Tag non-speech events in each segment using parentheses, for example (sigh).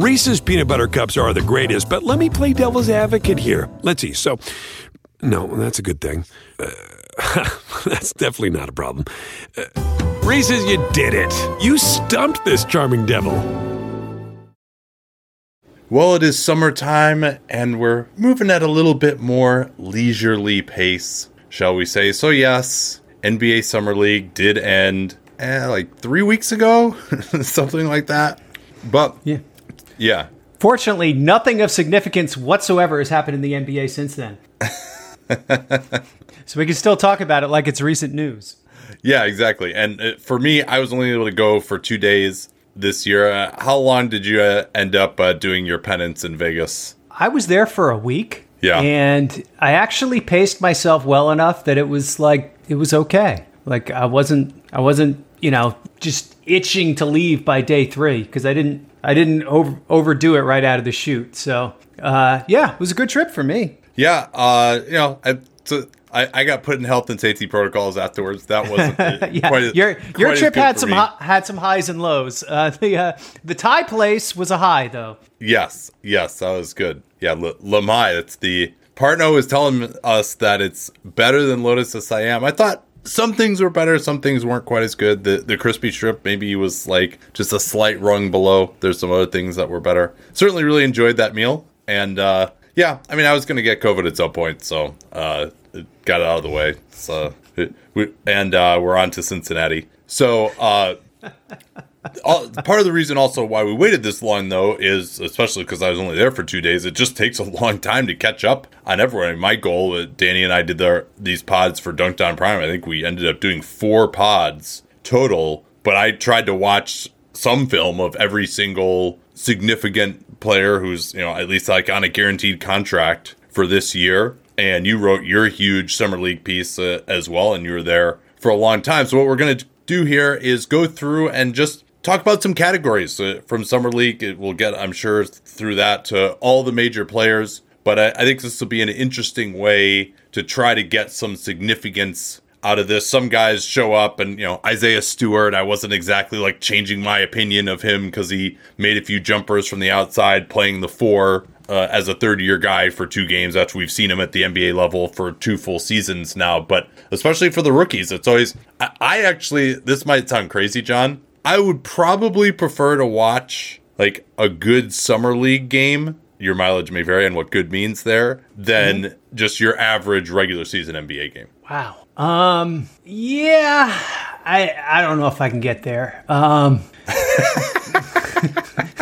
Reese's peanut butter cups are the greatest, but let me play devil's advocate here. Let's see. So, no, that's a good thing. Uh, (laughs) that's definitely not a problem. Uh, Reese's, you did it. You stumped this charming devil. Well, it is summertime and we're moving at a little bit more leisurely pace, shall we say. So, yes, NBA Summer League did end eh, like three weeks ago, (laughs) something like that. But Yeah. Yeah, Fortunately, nothing of significance whatsoever has happened in the NBA since then. (laughs) so we can still talk about it like it's recent news. yeah, exactly. And uh, for me, I was only able to go for two days this year. Uh, how long did you uh, end up uh, doing your penance in Vegas? I was there for a week. Yeah. And I actually paced myself well enough that it was like it was okay. Like I wasn't I wasn't, you know, just itching to leave by day 3 because I didn't I didn't over, overdo it right out of the chute. So, uh, yeah, it was a good trip for me. Yeah, uh, you know, I, so I, I got put in health and safety protocols afterwards. That wasn't yeah, (laughs) quite as- your your trip had some hi- had some highs and lows. Uh, (laughs) the uh, the Thai place was a high though. Yes, yes, that was good. Yeah, L- Lamaii, it's the Partno is telling us that it's better than Lotus of Siam. I thought some things were better, some things weren't quite as good. The the crispy strip maybe was like just a slight rung below. There's some other things that were better. Certainly really enjoyed that meal. And uh yeah, I mean I was gonna get COVID at some point, so uh it got it out of the way. So it, we, and uh we're on to Cincinnati. So uh all, part of the reason also why we waited this long though is especially because I was only there for two days. It just takes a long time to catch up on everyone. My goal, uh, Danny and I did their, these pods for Dunc'd On Prime. I think we ended up doing four pods total, but I tried to watch some film of every single significant player who's you know at least like on a guaranteed contract for this year. And you wrote your huge summer league piece uh, as well, and you were there for a long time. So what we're gonna do here is go through and just talk about some categories uh, from summer league. It will get, I'm sure, through that to all the major players. But I, I think this will be an interesting way to try to get some significance out of this. Some guys show up, and you know Isaiah Stewart. I wasn't exactly like changing my opinion of him because he made a few jumpers from the outside, playing the four uh, as a third year guy for two games after we've seen him at the NBA level for two full seasons now. But especially for the rookies, it's always, I, I actually, this might sound crazy, John. I would probably prefer to watch like a good summer league game. Your mileage may vary on what good means there than just your average regular season NBA game. Wow. Um. Yeah. I I don't know if I can get there. Um. (laughs) (laughs)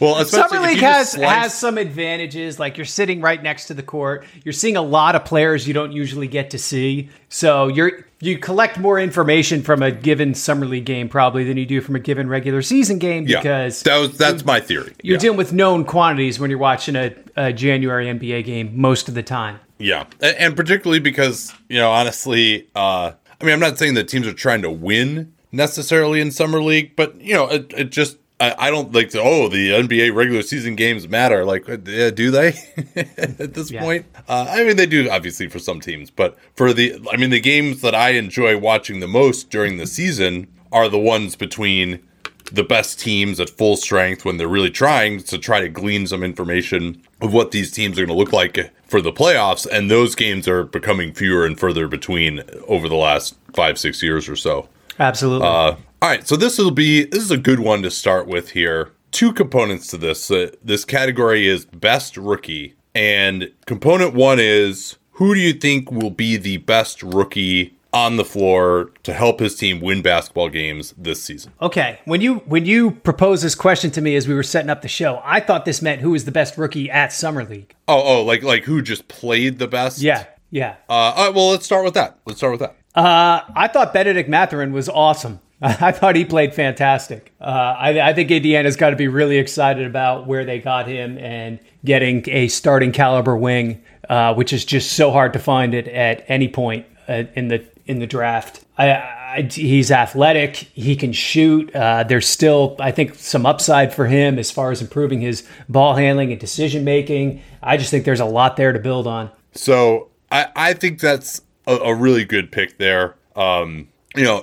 Well, especially Summer League has slice- has some advantages. Like you're sitting right next to the court. You're seeing a lot of players you don't usually get to see. So you're you collect more information from a given summer league game probably than you do from a given regular season game yeah, because that was that's my theory. you're yeah. dealing with known quantities when you're watching a, a January NBA game most of the time. Yeah, and particularly because you know, honestly, uh, I mean, I'm not saying that teams are trying to win necessarily in summer league, but you know, it, it just I, I don't like to. Oh, the NBA regular season games matter. Like, uh, do they (laughs) at this Yeah. point? Uh, I mean, they do obviously for some teams, but for the, I mean, the games that I enjoy watching the most during the season are the ones between the best teams at full strength when they're really trying to try to glean some information of what these teams are going to look like for the playoffs. And those games are becoming fewer and further between over the last five, six years or so. Absolutely. Uh, all right, so this will be this is a good one to start with here. Two components to this. Uh, this category is best rookie, and component one is who do you think will be the best rookie on the floor to help his team win basketball games this season? Okay, when you when you proposed this question to me as we were setting up the show, I thought this meant who was the best rookie at summer league. Oh, oh, like like who just played the best? Yeah, yeah. Uh, all right, well, let's start with that. Let's start with that. Uh, I thought Bennedict Mathurin was awesome (laughs) I thought he played fantastic. Uh, I, I think Indiana's got to be really excited about where they got him and getting a starting caliber wing, uh, which is just so hard to find it at any point uh, in the in the draft. I, I, he's athletic. He can shoot. Uh, there's still, I think, some upside for him as far as improving his ball handling and decision making. I just think there's a lot there to build on. So I, I think that's a, a really good pick there. Um, you know,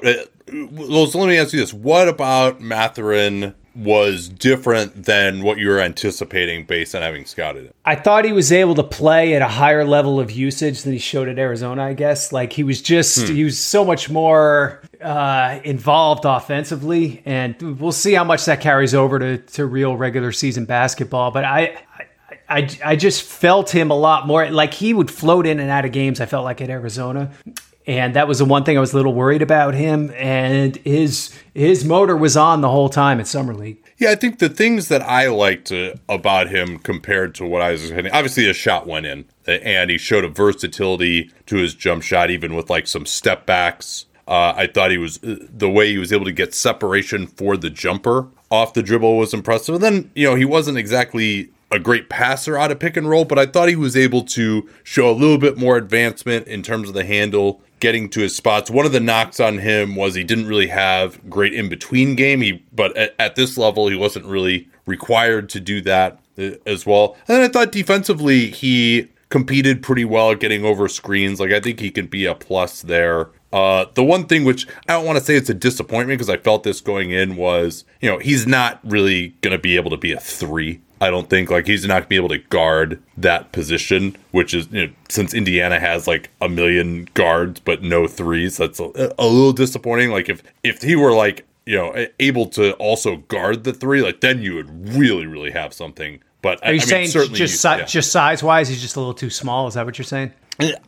so let me ask you this: What about Mathurin was different than what you were anticipating based on having scouted it? I thought he was able to play at a higher level of usage than he showed at Arizona. I guess like he was just hmm. he was so much more uh, involved offensively, and we'll see how much that carries over to to real regular season basketball. But I, I, I just felt him a lot more like he would float in and out of games. I felt like at Arizona, and that was the one thing I was a little worried about him. And his his motor was on the whole time at summer league. Yeah, I think the things that I liked uh, about him compared to what I was hitting, obviously his shot went in, and he showed a versatility to his jump shot, even with like some step backs. Uh, I thought he was uh, the way he was able to get separation for the jumper off the dribble was impressive. And then you know he wasn't exactly a great passer out of pick and roll, but I thought he was able to show a little bit more advancement in terms of the handle, getting to his spots. One of the knocks on him was he didn't really have great in between game. He, but at, at, this level, he wasn't really required to do that uh, as well. And I thought defensively, he competed pretty well getting over screens. Like I think he can be a plus there. Uh, the one thing which I don't want to say it's a disappointment because I felt this going in was, you know, he's not really going to be able to be a three I don't think like he's not gonna be able to guard that position, which is you know, since Indiana has like a million guards but no threes. That's a, a little disappointing. Like if if he were like you know able to also guard the three, like then you would really really have something. But are you I saying mean, just si- yeah. just size wise, he's just a little too small? Is that what you're saying?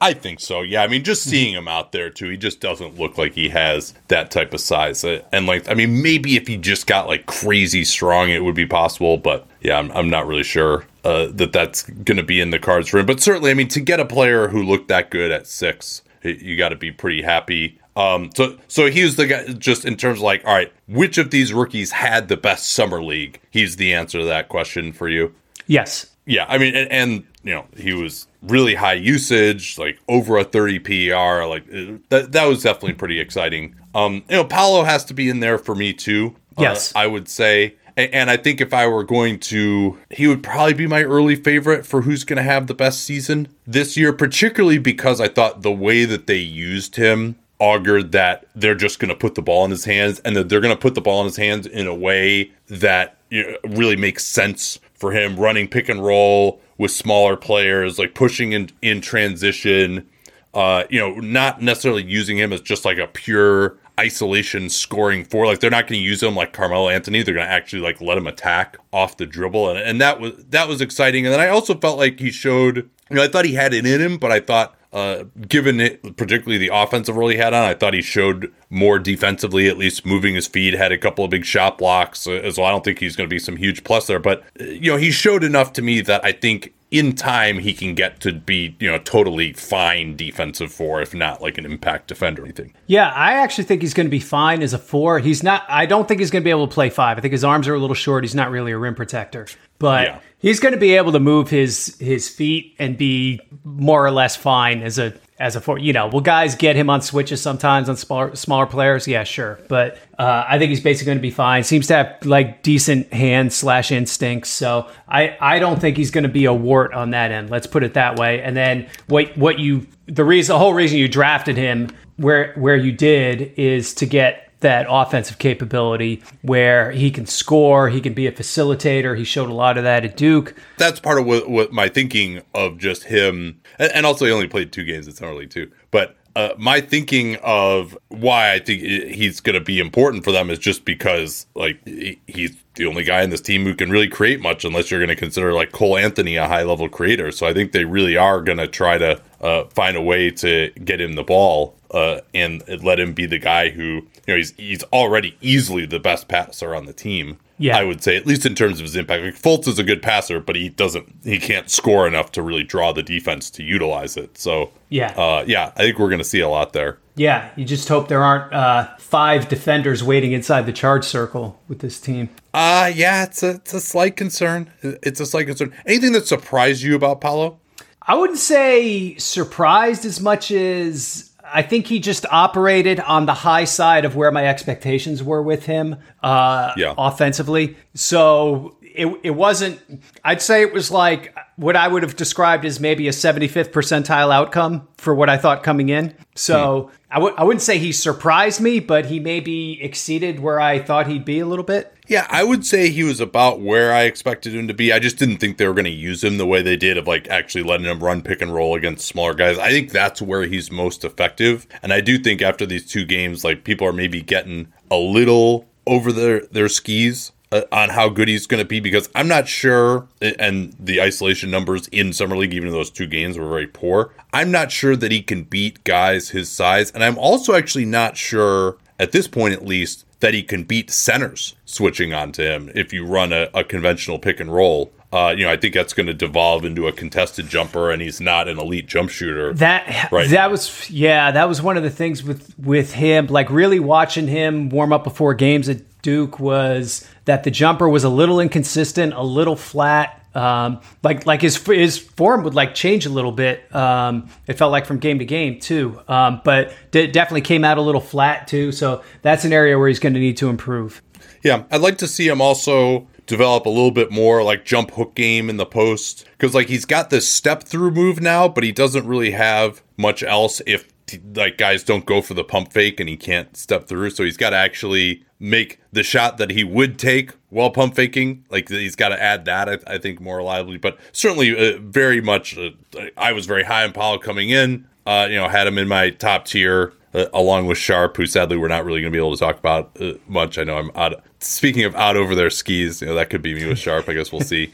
I think so. Yeah, I mean, just seeing him out there too, he just doesn't look like he has that type of size. And length. I mean, maybe if he just got like crazy strong, it would be possible. But yeah, I'm, I'm not really sure uh, that that's going to be in the cards for him. But certainly, I mean, to get a player who looked that good at six, you got to be pretty happy. Um, so so he's the guy. Just in terms of like, all right, which of these rookies had the best summer league? He's the answer to that question for you. Yes. Yeah, I mean, and, and you know, he was really high usage, like over a 30 PER. Like that, that was definitely pretty exciting. Um, you know, Paolo has to be in there for me too. Uh, yes, uh, I would say. And I think if I were going to, he would probably be my early favorite for who's going to have the best season this year, particularly because I thought the way that they used him augured that they're just going to put the ball in his hands and that they're going to put the ball in his hands in a way that you know, really makes sense for him running pick and roll with smaller players, like pushing in in transition. Uh, you know, not necessarily using him as just like a pure isolation scoring for like they're not going to use him like Carmelo Anthony. They're going to actually like let him attack off the dribble, and and that was that was exciting. And then I also felt like he showed. You know, I thought he had it in him, but I thought uh, given it, particularly the offensive role he had on, I thought he showed more defensively, at least moving his feet, had a couple of big shot blocks uh, as well. I don't think he's going to be some huge plus there, but, uh, you know, he showed enough to me that I think in time he can get to be you know totally fine defensive four if not like an impact defender or anything. Yeah i actually think he's going to be fine as a four. He's not i don't think he's going to be able to play five. I think his arms are a little short. He's not really a rim protector. But yeah. he's going to be able to move his his feet and be more or less fine as a as a four. You know, will guys get him on switches sometimes on smaller smaller players? Yeah, sure. But uh, I think he's basically going to be fine. Seems to have like decent hand slash instincts. So I I don't think he's going to be a wart on that end. Let's put it that way. And then what what you the reason the whole reason you drafted him where where you did is to get that offensive capability where he can score, he can be a facilitator. He showed a lot of that at Duke. That's part of what, what my thinking of just him, and, and also he only played two games at Summer League too. But uh, my thinking of why I think he's going to be important for them is just because like he's the only guy in this team who can really create much, unless you're going to consider like Cole Anthony a high level creator. So I think they really are going to try to uh, find a way to get him the ball uh, and let him be the guy who you know he's he's already easily the best passer on the team. Yeah, I would say at least in terms of his impact. Like Fultz is a good passer, but he doesn't he can't score enough to really draw the defense to utilize it. So yeah, uh, yeah, I think we're going to see a lot there. Yeah, you just hope there aren't uh, five defenders waiting inside the charge circle with this team. Uh yeah, it's a it's a slight concern. It's a slight concern. Anything that surprised you about Paolo? I wouldn't say surprised as much as I think he just operated on the high side of where my expectations were with him uh, Yeah. offensively. So it, it wasn't, I'd say it was like what I would have described as maybe a 75th percentile outcome for what I thought coming in. So hmm. I w- I wouldn't say he surprised me, but he maybe exceeded where I thought he'd be a little bit. Yeah, I would say he was about where I expected him to be. I just didn't think they were going to use him the way they did of like actually letting him run pick and roll against smaller guys. I think that's where he's most effective. And I do think after these two games, like people are maybe getting a little over their their skis uh, on how good he's going to be because I'm not sure and the isolation numbers in summer league even those two games were very poor. I'm not sure that he can beat guys his size and I'm also actually not sure at this point at least that he can beat centers switching onto him if you run a, a conventional pick and roll. Uh, you know, I think that's going to devolve into a contested jumper, and he's not an elite jump shooter. That Right. that was yeah, that was one of the things with with him. Like really watching him warm up before games at Duke was that the jumper was a little inconsistent, a little flat. Um, like like his his form would like change a little bit. Um, it felt like from game to game too. Um, but d- definitely came out a little flat too. So that's an area where he's going to need to improve. Yeah, I'd like to see him also develop a little bit more like jump hook game in the post because like he's got this step through move now, but he doesn't really have much else if like guys don't go for the pump fake and he can't step through. So he's got to actually make the shot that he would take while pump faking. Like he's got to add that, I, I think, more reliably. But certainly, uh, very much, uh, I was very high on Paolo coming in. Uh, you know, had him in my top tier uh, along with Sharpe, who sadly we're not really going to be able to talk about uh, much. I know I'm out. Speaking of out over their skis, you know that could be me with Sharpe. I guess we'll see.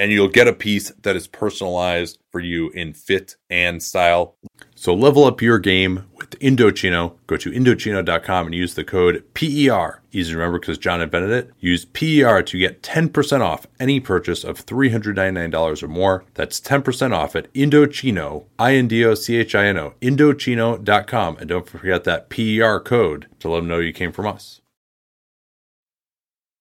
and you'll get a piece that is personalized for you in fit and style. So level up your game with Indochino. Go to Indochino.com and use the code PER. Easy to remember because John invented it. Use PER to get 10% off any purchase of $399 or more. That's 10% off at Indochino, I-N-D-O-C-H-I-N-O, Indochino.com. And don't forget that PER code to let them know you came from us.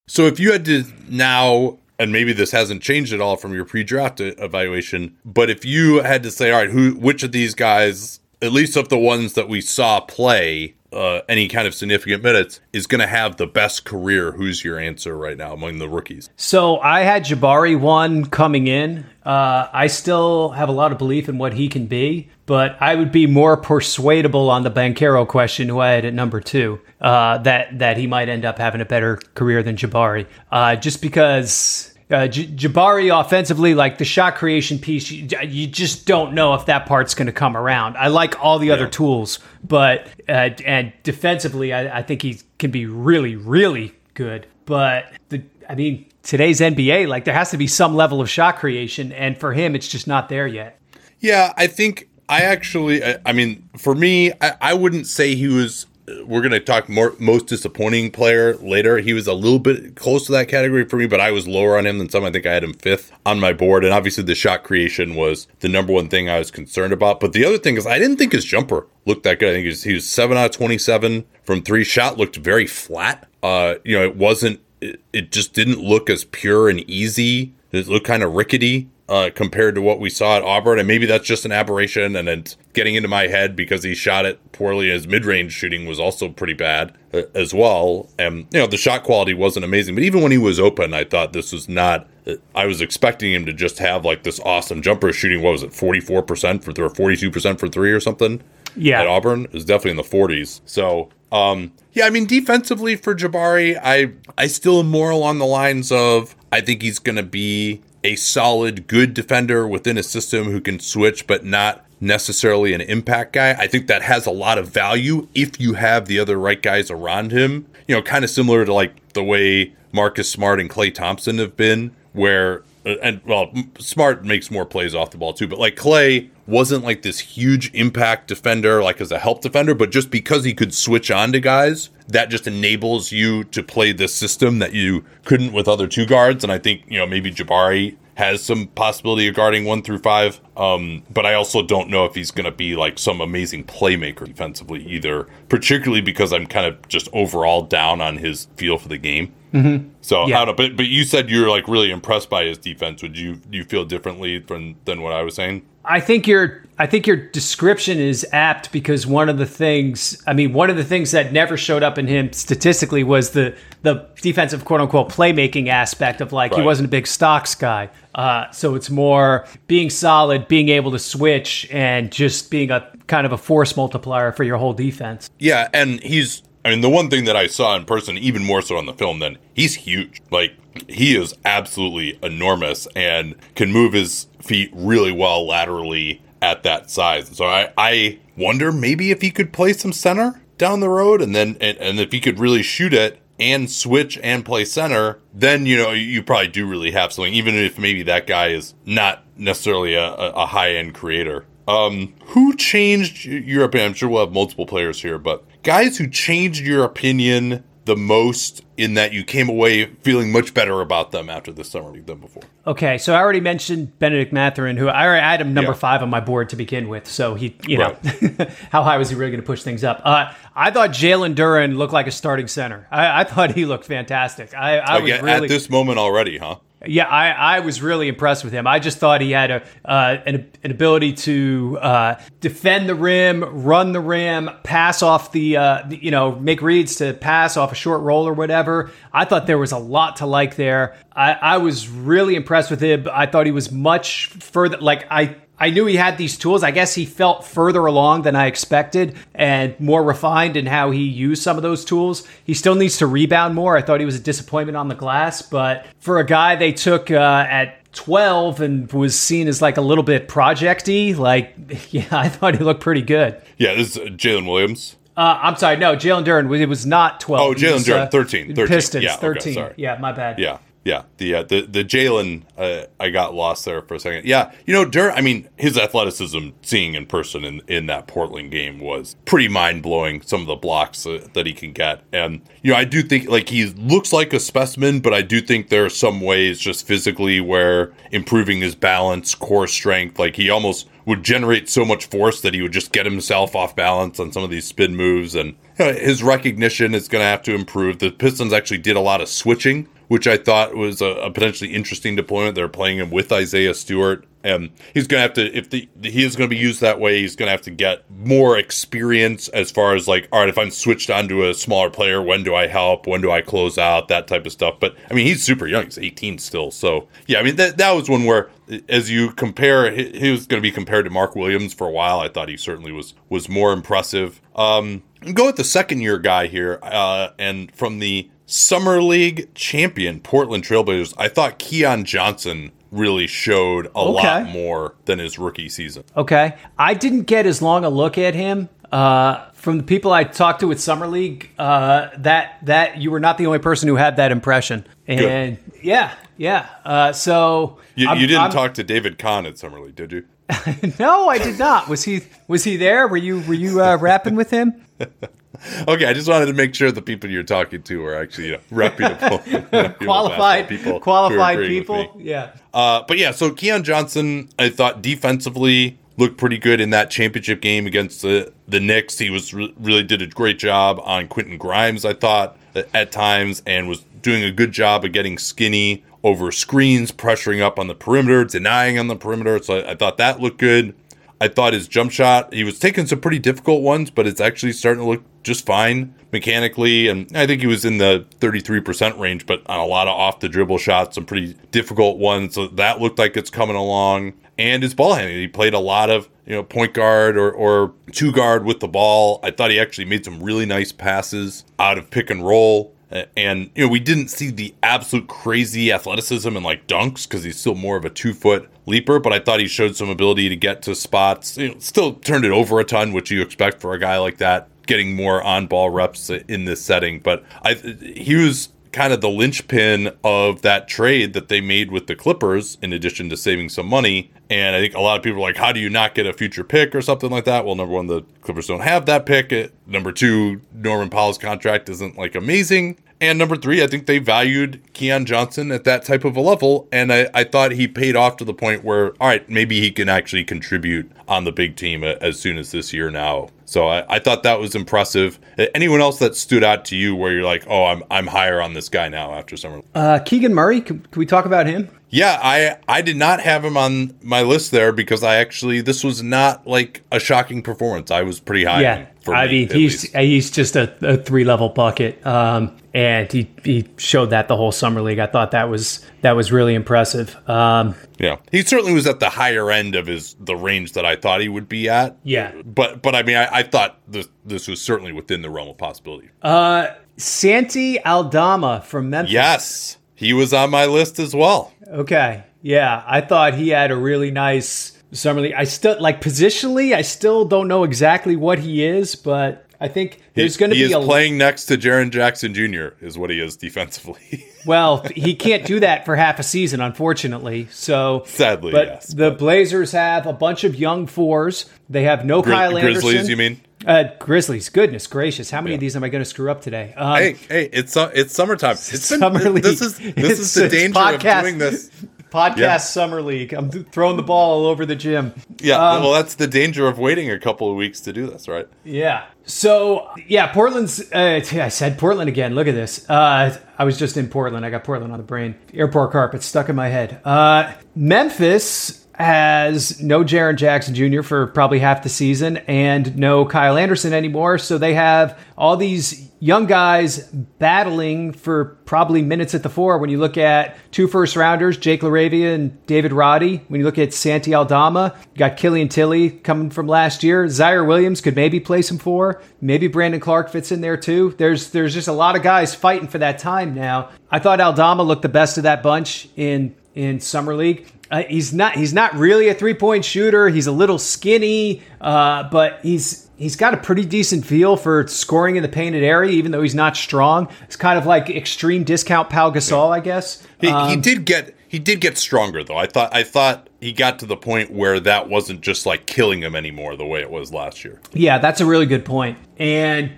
So if you had to now, and maybe this hasn't changed at all from your pre-draft evaluation, but if you had to say, all right, who, which of these guys, at least of the ones that we saw play uh, any kind of significant minutes, is going to have the best career? Who's your answer right now among the rookies? So I had Jabari one coming in. Uh, I still have a lot of belief in what he can be, but I would be more persuadable on the Banchero question, who I had at number two, uh, that that he might end up having a better career than Jabari, uh, just because. Uh, J- Jabari offensively, like the shot creation piece, you, you just don't know if that part's going to come around. I like all the other tools, but uh, and defensively, I, I think he can be really, really good. But the, I mean, today's NBA, like there has to be some level of shot creation, and for him, it's just not there yet. Yeah, I think I actually, I, I mean, for me, I, I wouldn't say he was. We're going to talk more most disappointing player later. He was a little bit close to that category for me, but I was lower on him than some. I think I had him fifth on my board, and obviously the shot creation was the number one thing I was concerned about. But the other thing is, I didn't think his jumper looked that good. I think he was, he was seven out of twenty-seven from three. Shot looked very flat. Uh, you know, it wasn't. It, it just didn't look as pure and easy. It looked kind of rickety uh, compared to what we saw at Auburn. And maybe that's just an aberration and it's getting into my head because he shot it poorly. His mid range shooting was also pretty bad uh, as well. And, you know, the shot quality wasn't amazing. But even when he was open, I thought this was not. I was expecting him to just have like this awesome jumper shooting. What was it, 44% for or 42% for three or something? Yeah. At Auburn it was definitely in the 40s. So, um, yeah, I mean, defensively for Jabari, I I still am more along the lines of I think he's going to be a solid, good defender within a system who can switch, but not necessarily an impact guy. I think that has a lot of value if you have the other right guys around him. You know, kind of similar to like the way Marcus Smart and Klay Thompson have been, where uh, and well, Smart makes more plays off the ball too, but like Klay wasn't like this huge impact defender, like as a help defender, but just because he could switch on to guys, that just enables you to play this system that you couldn't with other two guards. And I think, you know, maybe Jabari has some possibility of guarding one through five. Um, but I also don't know if he's going to be like some amazing playmaker defensively either, particularly because I'm kind of just overall down on his feel for the game. Mm-hmm. So Yeah. I don't know, but but you said you're like really impressed by his defense. Would you you feel differently from than what I was saying? I think your I think your description is apt because one of the things I mean one of the things that never showed up in him statistically was the the defensive quote unquote playmaking aspect of like he wasn't a big stocks guy. Uh, so it's more being solid, being able to switch, and just being a kind of a force multiplier for your whole defense. Yeah, and he's I mean the one thing that I saw in person, even more so on the film, then he's huge. Like he is absolutely enormous and can move his feet really well laterally at that size. So I, I wonder maybe if he could play some center down the road and then and, and if he could really shoot it and switch and play center, then you know you probably do really have something, even if maybe that guy is not necessarily a, a, high end creator. Um, who changed your opinion? I'm sure we'll have multiple players here, but guys who changed your opinion the most in that you came away feeling much better about them after this summer league than before. Okay, so I already mentioned Bennedict Mathurin, who I already had him number Yeah. five on my board to begin with. So he, you know, (laughs) how high was he really going to push things up? Uh, I thought Jalen Duren looked like a starting center. I, I thought he looked fantastic. I, I was really, at this moment already, huh? Yeah, I, I was really impressed with him. I just thought he had a uh, an, an ability to uh, defend the rim, run the rim, pass off the, uh, the- you know, make reads to pass off a short roll or whatever. I thought there was a lot to like there. I, I was really impressed with him. I thought he was much further. Like I. I knew he had these tools. I guess he felt further along than I expected and more refined in how he used some of those tools. He still needs to rebound more. I thought he was a disappointment on the glass, but for a guy they took uh, at 12 and was seen as like a little bit projecty, like, (laughs) yeah, I thought he looked pretty good. Yeah, this is Jalen Williams. Uh, I'm sorry, no, Jalen Duren, it was not 12. Oh, Jalen Duren, uh, 13, 13. Pistons, Yeah, okay, 13. sorry. Yeah, my bad. Yeah, yeah. The uh, the the Jalen, uh, I got lost there for a second. Yeah, you know, Dur. I mean, his athleticism, seeing in person in in that Portland game was pretty mind blowing. Some of the blocks uh, that he can get, and you know, I do think like he looks like a specimen, but I do think there are some ways just physically where improving his balance, core strength, like he almost would generate so much force that he would just get himself off balance on some of these spin moves and his recognition is going to have to improve. The Pistons actually did a lot of switching, which I thought was a, a potentially interesting deployment. They're playing him with Isaiah Stewart. And he's going to have to, if the, he is going to be used that way, he's going to have to get more experience as far as like, all right, if I'm switched onto a smaller player, when do I help? When do I close out? That type of stuff. But I mean, he's super young. He's 18 still. So yeah, I mean, that, that was one where, as you compare, he, he was going to be compared to Mark Williams for a while. I thought he certainly was, was more impressive. Um, go with the second year guy here. Uh, and from the Summer League champion Portland Trailblazers, I thought Keon Johnson really showed a lot more than his rookie season. Okay. I didn't get as long a look at him. Uh, from the people I talked to with Summer League, uh, that that you were not the only person who had that impression. And yeah, yeah. Uh, so You, you didn't I'm- talk to David Kahn at Summer League, did you? (laughs) No, I did not. Was he was he there? Were you were you uh, rapping with him? (laughs) (laughs) Okay, I just wanted to make sure the people you're talking to are actually you know, reputable, reputable (laughs) Qualified (laughs) people qualified people. Yeah. Uh, but yeah, so Keon Johnson, I thought defensively looked pretty good in that championship game against the the Knicks. He was re- really did a great job on Quentin Grimes. I thought at times and was doing a good job of getting skinny over screens, pressuring up on the perimeter, denying on the perimeter. So I, I thought that looked good. I thought his jump shot, he was taking some pretty difficult ones, but it's actually starting to look just fine mechanically. And I think he was in the 33% range, but on a lot of off the dribble shots, some pretty difficult ones. So that looked like it's coming along. And his ball handling, he played a lot of, you know, point guard or, or two guard with the ball. I thought he actually made some really nice passes out of pick and roll. Uh, and, you know, we didn't see the absolute crazy athleticism and like dunks because he's still more of a two foot leaper, but I thought he showed some ability to get to spots. You know, still turned it over a ton, which you expect for a guy like that, getting more on ball reps in this setting. But I, he was kind of the linchpin of that trade that they made with the Clippers, in addition to saving some money. And I think a lot of people are like, how do you not get a future pick or something like that? Well, number one, the Clippers don't have that pick. Number two, Norman Powell's contract isn't like amazing. And number three, I think they valued Keon Johnson at that type of a level. And I, I thought he paid off to the point where, all right, maybe he can actually contribute on the big team as soon as this year now. So I, I thought that was impressive. Anyone else that stood out to you where you're like, oh, I'm, I'm higher on this guy now after summer? Uh, Keegan Murray, can, can we talk about him? Yeah, I I did not have him on my list there because I actually this was not like a shocking performance. I was pretty high. Yeah, I me, mean he's least. he's just a, a three level bucket, um, and he he showed that the whole summer league. I thought that was that was really impressive. Um, yeah, he certainly was at the higher end of his the range that I thought he would be at. Yeah, but but I mean I, I thought this this was certainly within the realm of possibility. Uh, Santi Aldama from Memphis. Yes, he was on my list as well. Okay. Yeah, I thought he had a really nice summer league. I still like positionally, I still don't know exactly what he is, but I think there's going to be is a playing next to Jaren Jackson Jr. is what he is defensively. (laughs) well, he can't do that for half a season, unfortunately. So sadly, but yes. The. Blazers have a bunch of young fours. They have no Gri- Kyle Anderson. Grizzlies, you mean? Uh, Grizzlies. Goodness gracious, how many yeah. of these am I going to screw up today? Um, hey, hey, it's uh, it's summertime. It's been, summer league. This is this it's, is the danger podcast. of doing this podcast yeah. summer league. I'm throwing the ball all over the gym. Yeah, um, well, that's the danger of waiting a couple of weeks to do this, right? Yeah. So yeah, Portland's. Uh, I said Portland again. Look at this. Uh, I was just in Portland. I got Portland on the brain. Airport carpet stuck in my head. Uh, Memphis has no Jaren Jackson Jr. for probably half the season and no Kyle Anderson anymore. So they have all these young guys battling for probably minutes at the four. When you look at two first rounders, Jake LaRavia and David Roddy. When you look at Santi Aldama, you got Killian Tillie coming from last year. Ziaire Williams could maybe play some four. Maybe Brandon Clarke fits in there too. There's there's just a lot of guys fighting for that time now. I thought Aldama looked the best of that bunch in in summer league. Uh, he's not he's not really a three point shooter. He's a little skinny, uh, but he's he's got a pretty decent feel for scoring in the painted area, even though he's not strong. It's kind of like extreme discount Pau Gasol, I guess. He, um, he did get he did get stronger though. I thought I thought he got to the point where that wasn't just like killing him anymore the way it was last year. Yeah, that's a really good point. And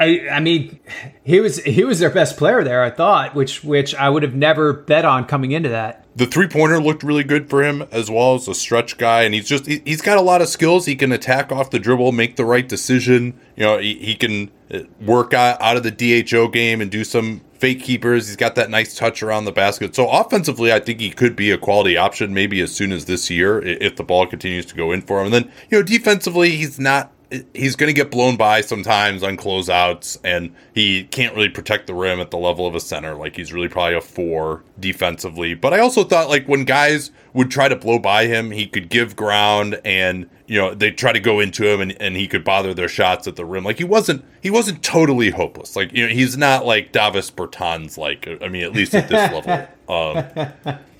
I, I mean, he was he was their best player there. I thought, which which I would have never bet on coming into that. The three pointer looked really good for him as well as a stretch guy, and he's just he, has got a lot of skills. He can attack off the dribble, make the right decision. You know, he, he can uh, work out, out of the DHO game and do some fake keepers. He's got that nice touch around the basket. So offensively, I think he could be a quality option maybe as soon as this year if the ball continues to go in for him. And then you know, defensively, he's not he's going to get blown by sometimes on closeouts, and he can't really protect the rim at the level of a center. Like he's really probably a four defensively. But I also thought like when guys would try to blow by him, he could give ground, and you know they try to go into him, and, and he could bother their shots at the rim. Like he wasn't he wasn't totally hopeless. Like you know he's not like Davis Bertans. Like I mean at least at this level. (laughs) Um,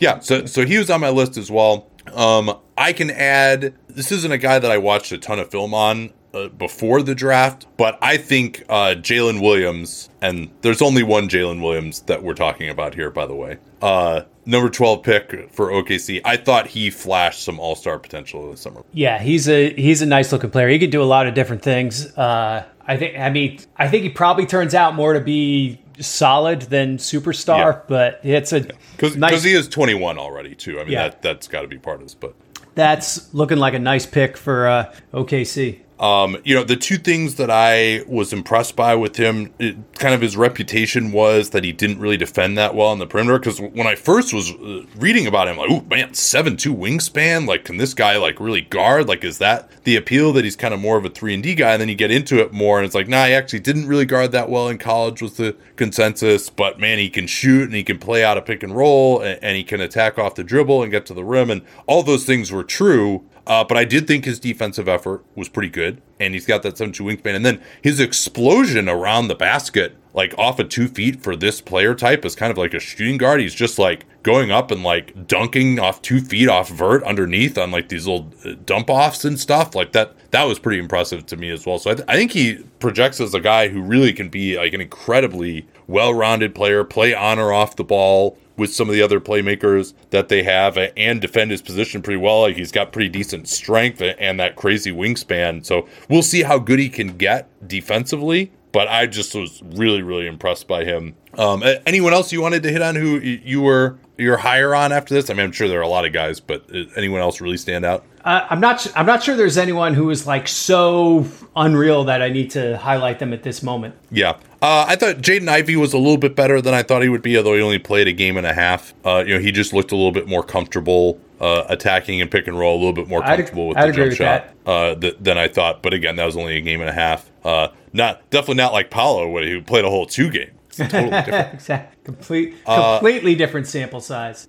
yeah. So so he was on my list as well. Um, I can add. This isn't a guy that I watched a ton of film on uh, before the draft, but I think uh, Jalen Williams, and there's only one Jalen Williams that we're talking about here, by the way. Uh, number 12 pick for OKC. I thought he flashed some all star potential this summer. Yeah, he's a he's a nice looking player. He can do a lot of different things. Uh, I think. I mean, I think he probably turns out more to be solid than superstar, yeah. but it's a because nice... he is 21 already too. I mean, yeah. that that's got to be part of this, but that's looking like a nice pick for uh, OKC. Um, you know, the two things that I was impressed by with him, it, kind of his reputation was that he didn't really defend that well on the perimeter. Because when I first was uh, reading about him, like, oh man, seven two wingspan. Like, can this guy like really guard? Like, is that the appeal that he's kind of more of a three and D guy? And then you get into it more, and it's like, nah, he actually didn't really guard that well in college. Was the consensus? But man, he can shoot and he can play out a pick and roll, and, and he can attack off the dribble and get to the rim, and all those things were true. Uh, but I did think his defensive effort was pretty good, and he's got that 7 2 wingspan. And then his explosion around the basket, like off of two feet for this player type, is kind of like a shooting guard. He's just like going up and like dunking off two feet off vert underneath on like these little uh, dump offs and stuff. Like that, that was pretty impressive to me as well. So I, th- I think he projects as a guy who really can be like an incredibly well rounded player, play on or off the ball with some of the other playmakers that they have and defend his position pretty well. Like he's got pretty decent strength and that crazy wingspan. So we'll see how good he can get defensively. But I just was really, really impressed by him. Um, anyone else you wanted to hit on who you were you're higher on after this? I mean, I'm sure there are a lot of guys, but uh, anyone else really stand out? Uh, I'm not. I'm not sure there's anyone who is like so unreal that I need to highlight them at this moment. Yeah, uh, I thought Jaden Ivey was a little bit better than I thought he would be, although he only played a game and a half. Uh, you know, he just looked a little bit more comfortable uh, attacking and pick and roll, a little bit more comfortable with I'd the jump with shot uh, th- than I thought. But again, that was only a game and a half. Uh, not definitely not like Paolo, who played a whole two games. Totally (laughs) different. exactly. Complete, uh, completely different sample size.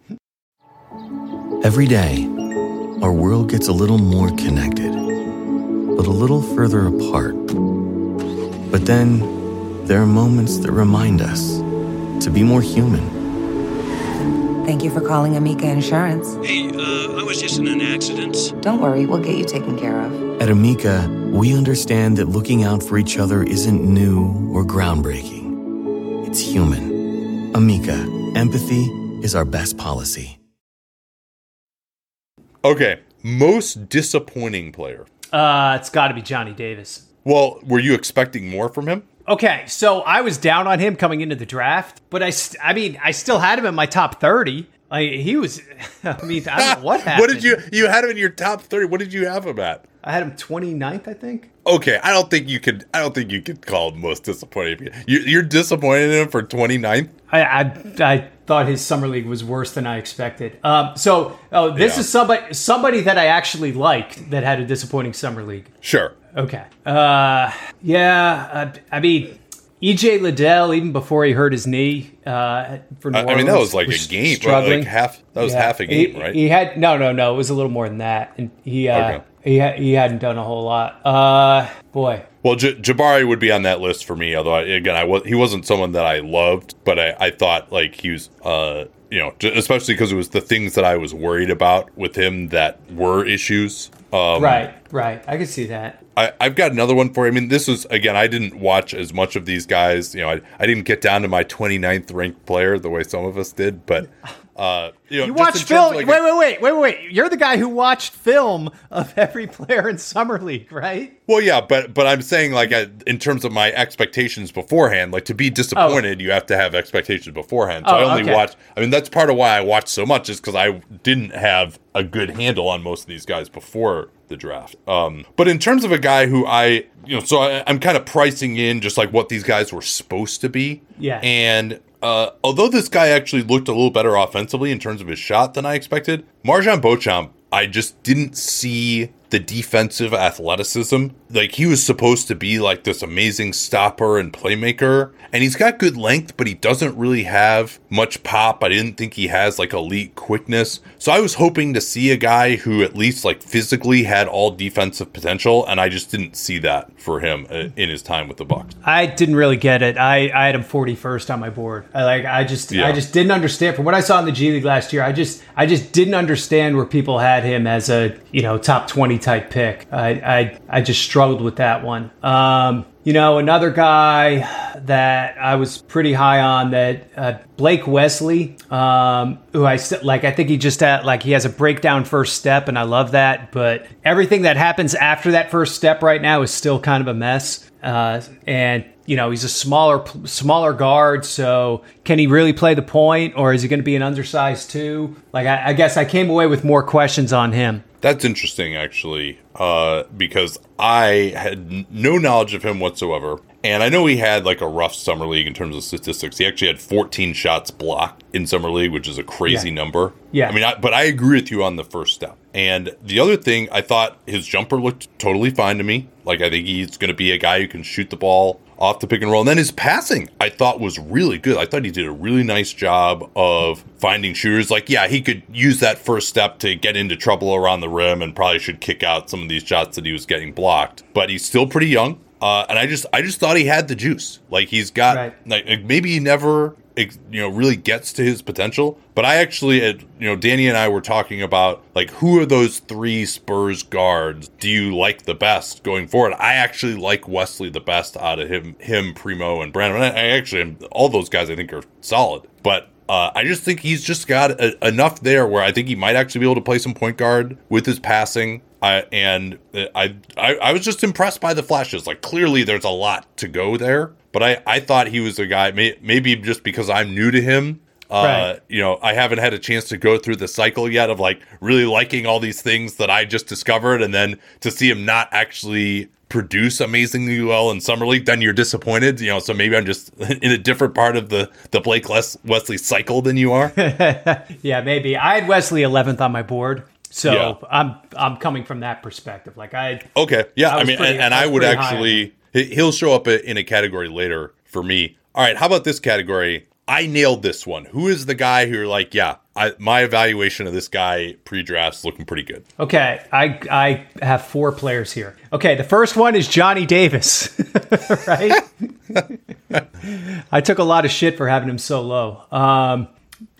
Every day, our world gets a little more connected, but a little further apart. But then, there are moments that remind us to be more human. Thank you for calling Amica Insurance. Hey, uh, I was just in an accident. Don't worry, we'll get you taken care of. At Amica, we understand that looking out for each other isn't new or groundbreaking. It's human. Amica, empathy is our best policy. Okay, most disappointing player. Uh, it's got to be Johnny Davis. Well, were you expecting more from him? Okay, so I was down on him coming into the draft, but I, st- I mean, I still had him in my top thirty. Like he was, (laughs) I mean, I don't know what happened. (laughs) what did you you had him in your top thirty? What did you have him at? I had him 29th, I think. Okay, I don't think you could. I don't think you could call him most disappointing. You, you're disappointed in him for 29th. I, I, I thought his summer league was worse than I expected. Um, so oh, this Yeah. is somebody somebody that I actually liked that had a disappointing summer league. Sure. Okay. Uh, yeah. I, I mean, EJ Liddell, even before he hurt his knee, uh, for New I, I mean, that was like was a game, struggling. like half. That was Yeah. half a game, he, right? He had no, no, no. It was a little more than that, and he uh, Okay. he ha- he hadn't done a whole lot. Uh, boy, Well, J- Jabari would be on that list for me. Although I, again, I was he wasn't someone that I loved, but I, I thought like he was, uh, you know, especially because it was the things that I was worried about with him that were issues. Um, right, right. I can see that. I, I've got another one for you. I mean, this was again. I didn't watch as much of these guys. You know, I, I didn't get down to my 29th ranked player the way some of us did. But (laughs) uh, you know, You just watched in terms film. like, wait, wait, wait, wait, wait. You're the guy who watched film of (laughs) every player in summer league, right? Well, yeah, but but I'm saying like I, in terms of my expectations beforehand, like to be disappointed, you have to have expectations beforehand. So Oh, I only okay. watched. I mean, that's part of why I watched so much is because I didn't have a good handle on most of these guys before the draft. Um, but in terms of a guy who I, you know, so I, I'm kind of pricing in just like what these guys were supposed to be. Yeah. And uh, although this guy actually looked a little better offensively in terms of his shot than I expected, MarJon Beauchamp, I just didn't see the defensive athleticism. Like he was supposed to be like this amazing stopper and playmaker, and he's got good length, but he doesn't really have much pop. I didn't think he has like elite quickness. So I was hoping to see a guy who at least like physically had all defensive potential, and I just didn't see that for him uh, in his time with the Bucks. I didn't really get it. I, I had him 41st on my board. I like I just Yeah. I just didn't understand from what I saw in the G League last year. I just I just didn't understand where people had him as a you know top 20 type pick. I I, I just struggled with that one. Um, you know, another guy that I was pretty high on that uh, Blake Wesley, um, who I like. I think he just had like he has a breakdown first step, and I love that. But everything that happens after that first step right now is still kind of a mess. Uh, and you know he's a smaller smaller guard. So can he really play the point, or is he going to be an undersized two? Like I, I guess I came away with more questions on him. That's interesting, actually, uh, because I had no knowledge of him whatsoever. And I know he had like a rough summer league in terms of statistics. He actually had 14 shots blocked in summer league, which is a crazy Yeah. number. Yeah. I mean, I, but I agree with you on the first step. And the other thing, I thought his jumper looked totally fine to me. Like I think he's going to be a guy who can shoot the ball off the pick and roll. And then his passing, I thought was really good. I thought he did a really nice job of finding shooters. Like, yeah, he could use that first step to get into trouble around the rim and probably should kick out some of these shots that he was getting blocked. But he's still pretty young. Uh, and I just, I just thought he had the juice. Like he's got, Right. like maybe he never, you know, really gets to his potential. But I actually, uh, you know, Danny and I were talking about like who are those three Spurs guards do you like the best going forward? I actually like Wesley the best out of him, him, Primo, and Branham. I I actually, all those guys I think are solid. But uh, I just think he's just got a, enough there where I think he might actually be able to play some point guard with his passing. I, and uh, I, I I was just impressed by the flashes. Like clearly, there's a lot to go there. But I, I thought he was a guy. May, maybe just because I'm new to him. Uh, Right. You know, I haven't had a chance to go through the cycle yet of like really liking all these things that I just discovered, and then to see him not actually produce amazingly well in summer league, then you're disappointed. You know, so maybe I'm just (laughs) in a different part of the the Blake Les- Wesley cycle than you are. (laughs) Yeah, maybe I had Wesley 11th on my board, so Yeah. I'm I'm coming from that perspective. Like I Okay. Yeah. I I, mean, pretty- and, and I I would pretty high on actually, he'll show up in a category later for me. All right. How about this category? I nailed this one. Who is the guy who you're like, yeah, I, my evaluation of this guy pre-draft's looking pretty good. Okay, I I have four players here. Okay, the first one is Johnny Davis, (laughs) right? I took a lot of shit for having him so low. Um,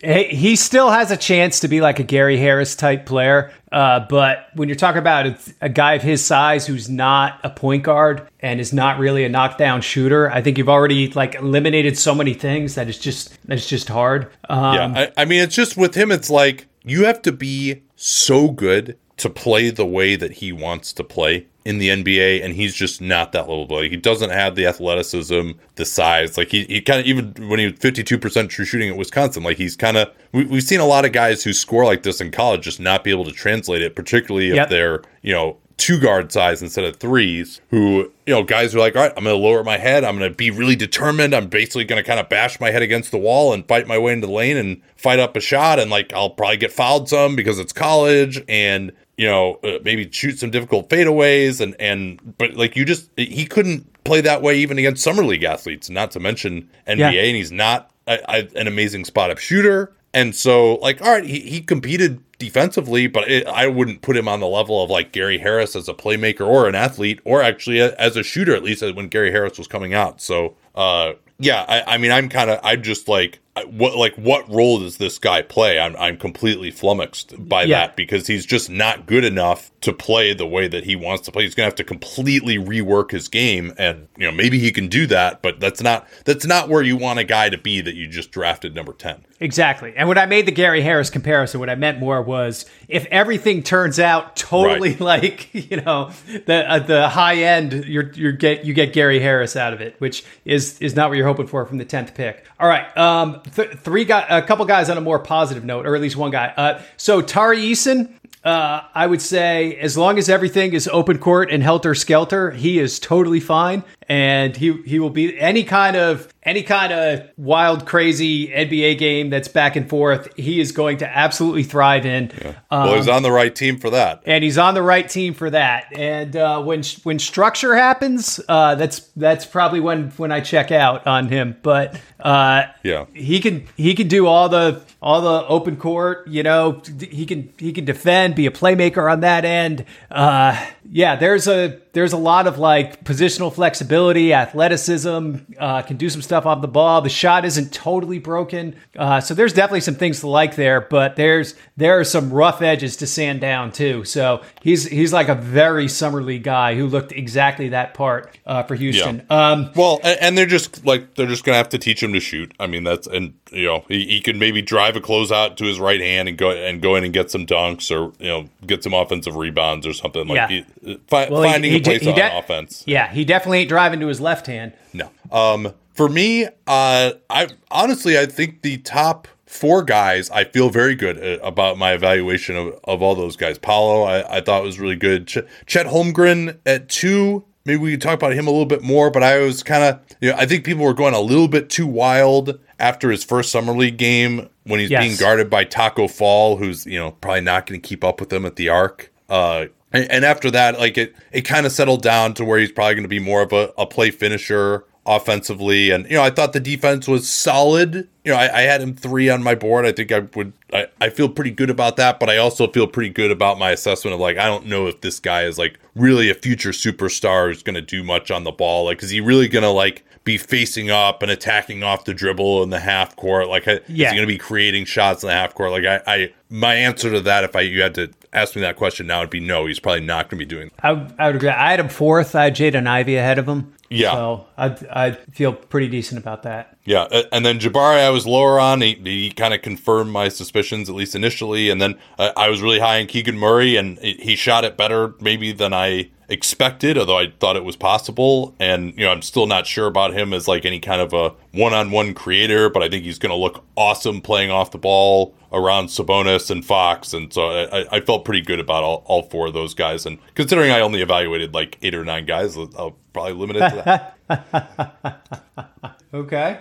he he still has a chance to be like a Gary Harris type player, uh, but when you're talking about a, guy of his size who's not a point guard and is not really a knockdown shooter, I think you've already like eliminated so many things that it's just it's just hard. Um, yeah. I, I mean, it's just with him, it's like you have to be so good to play the way that he wants to play in the NBA, and he's just not that little boy. he doesn't have the athleticism, the size. Like he, he kind of even when he was fifty two percent true shooting at Wisconsin, like he's kind of we, we've seen a lot of guys who score like this in college just not be able to translate it, particularly if Yep. they're you know two guard size instead of threes. Who you know guys are like, all right, I'm going to lower my head. I'm going to be really determined. I'm basically going to kind of bash my head against the wall and fight my way into the lane and fight up a shot. And like I'll probably get fouled some because it's college and you know, uh, maybe shoot some difficult fadeaways and and but like you just he couldn't play that way even against summer league athletes, not to mention NBA, Yeah. and he's not a, a, an amazing spot up shooter. And so, like, all right, he, he competed defensively, but it, I wouldn't put him on the level of like Gary Harris as a playmaker or an athlete, or actually a, as a shooter, at least when Gary Harris was coming out. So, uh, yeah, I, I mean, I'm kind of, I'm just like, what, like, what role does this guy play? I'm, I'm completely flummoxed by Yeah. that because he's just not good enough to play the way that he wants to play. He's gonna have to completely rework his game, and you know, maybe he can do that, but that's not, that's not where you want a guy to be that you just drafted number ten. Exactly. And when I made the Gary Harris comparison, what I meant more was if everything turns out totally Right. like (laughs) you know the uh, the high end, you're you get you get Gary Harris out of it, which is is not what you're hoping for from the tenth pick. All right, um, th- three guy, a couple guys on a more positive note, or at least one guy. Uh, so Tari Eason. Uh, I would say as long as everything is open court and helter skelter, he is totally fine, and he he will be any kind of any kind of wild, crazy NBA game that's back and forth. He is going to absolutely thrive in, well, he's on the right team for that. and he's on the right team for that. And uh, when when structure happens, uh, that's that's probably when when I check out on him. But uh, Yeah. he can he can do all the all the open court. You know, he can he can defend, be a playmaker on that end. Uh, yeah, there's a there's a lot of like positional flexibility, athleticism. Uh, can do some stuff off the ball. The shot isn't totally broken, uh, so there's definitely some things to like there. But there's there are some rough edges to sand down too. So he's he's like a very summer league guy who looked exactly that part uh, for Houston. Um, Well, and, and they're just like they're just gonna have to teach him to shoot. I mean, that's and you know he, he could maybe drive a closeout to his right hand and go and go in and get some dunks or you know get some offensive rebounds or something like Yeah. he, fi- Well, finding he a place on de- offense. Yeah, he definitely ain't driving drive into his left hand. No. Um, for me, uh, I honestly, I think the top four guys, I feel very good uh, about my evaluation of, of all those guys. Paolo, I, I thought was really good. Ch- Chet Holmgren at two. Maybe we could talk about him a little bit more, but I was kind of, you know, I think people were going a little bit too wild after his first summer league game when he's Yes. being guarded by Tacko Fall, who's you know probably not going to keep up with him at the arc. Uh, and, and after that, like it, it kind of settled down to where he's probably going to be more of a, a play finisher offensively. And you know, I thought the defense was solid. You know, I, I had him three on my board. I think I would. I, I feel pretty good about that, but I also feel pretty good about my assessment of like I don't know if this guy is like really a future superstar who's going to do much on the ball. Like, is he really going to like be facing up and attacking off the dribble in the half court? Like, is Yeah. he going to be creating shots in the half court? Like, I, I my answer to that, if I you had to ask me that question now, would be no. He's probably not going to be doing. I, I would agree. I had him fourth. I had Jaden Ivey ahead of him. Yeah. So I I feel pretty decent about that. Yeah, and then Jabari, I was lower on. He, he kind of confirmed my suspicions, at least initially. And then uh, I was really high on Keegan Murray, and he shot it better maybe than I expected, although I thought it was possible. And you know, I'm still not sure about him as like any kind of a one-on-one creator, but I think he's going to look awesome playing off the ball around Sabonis and Fox. And so I, I- felt pretty good about all, all four of those guys. And considering I only evaluated like eight or nine guys, I'll probably limit it to that. (laughs) Okay.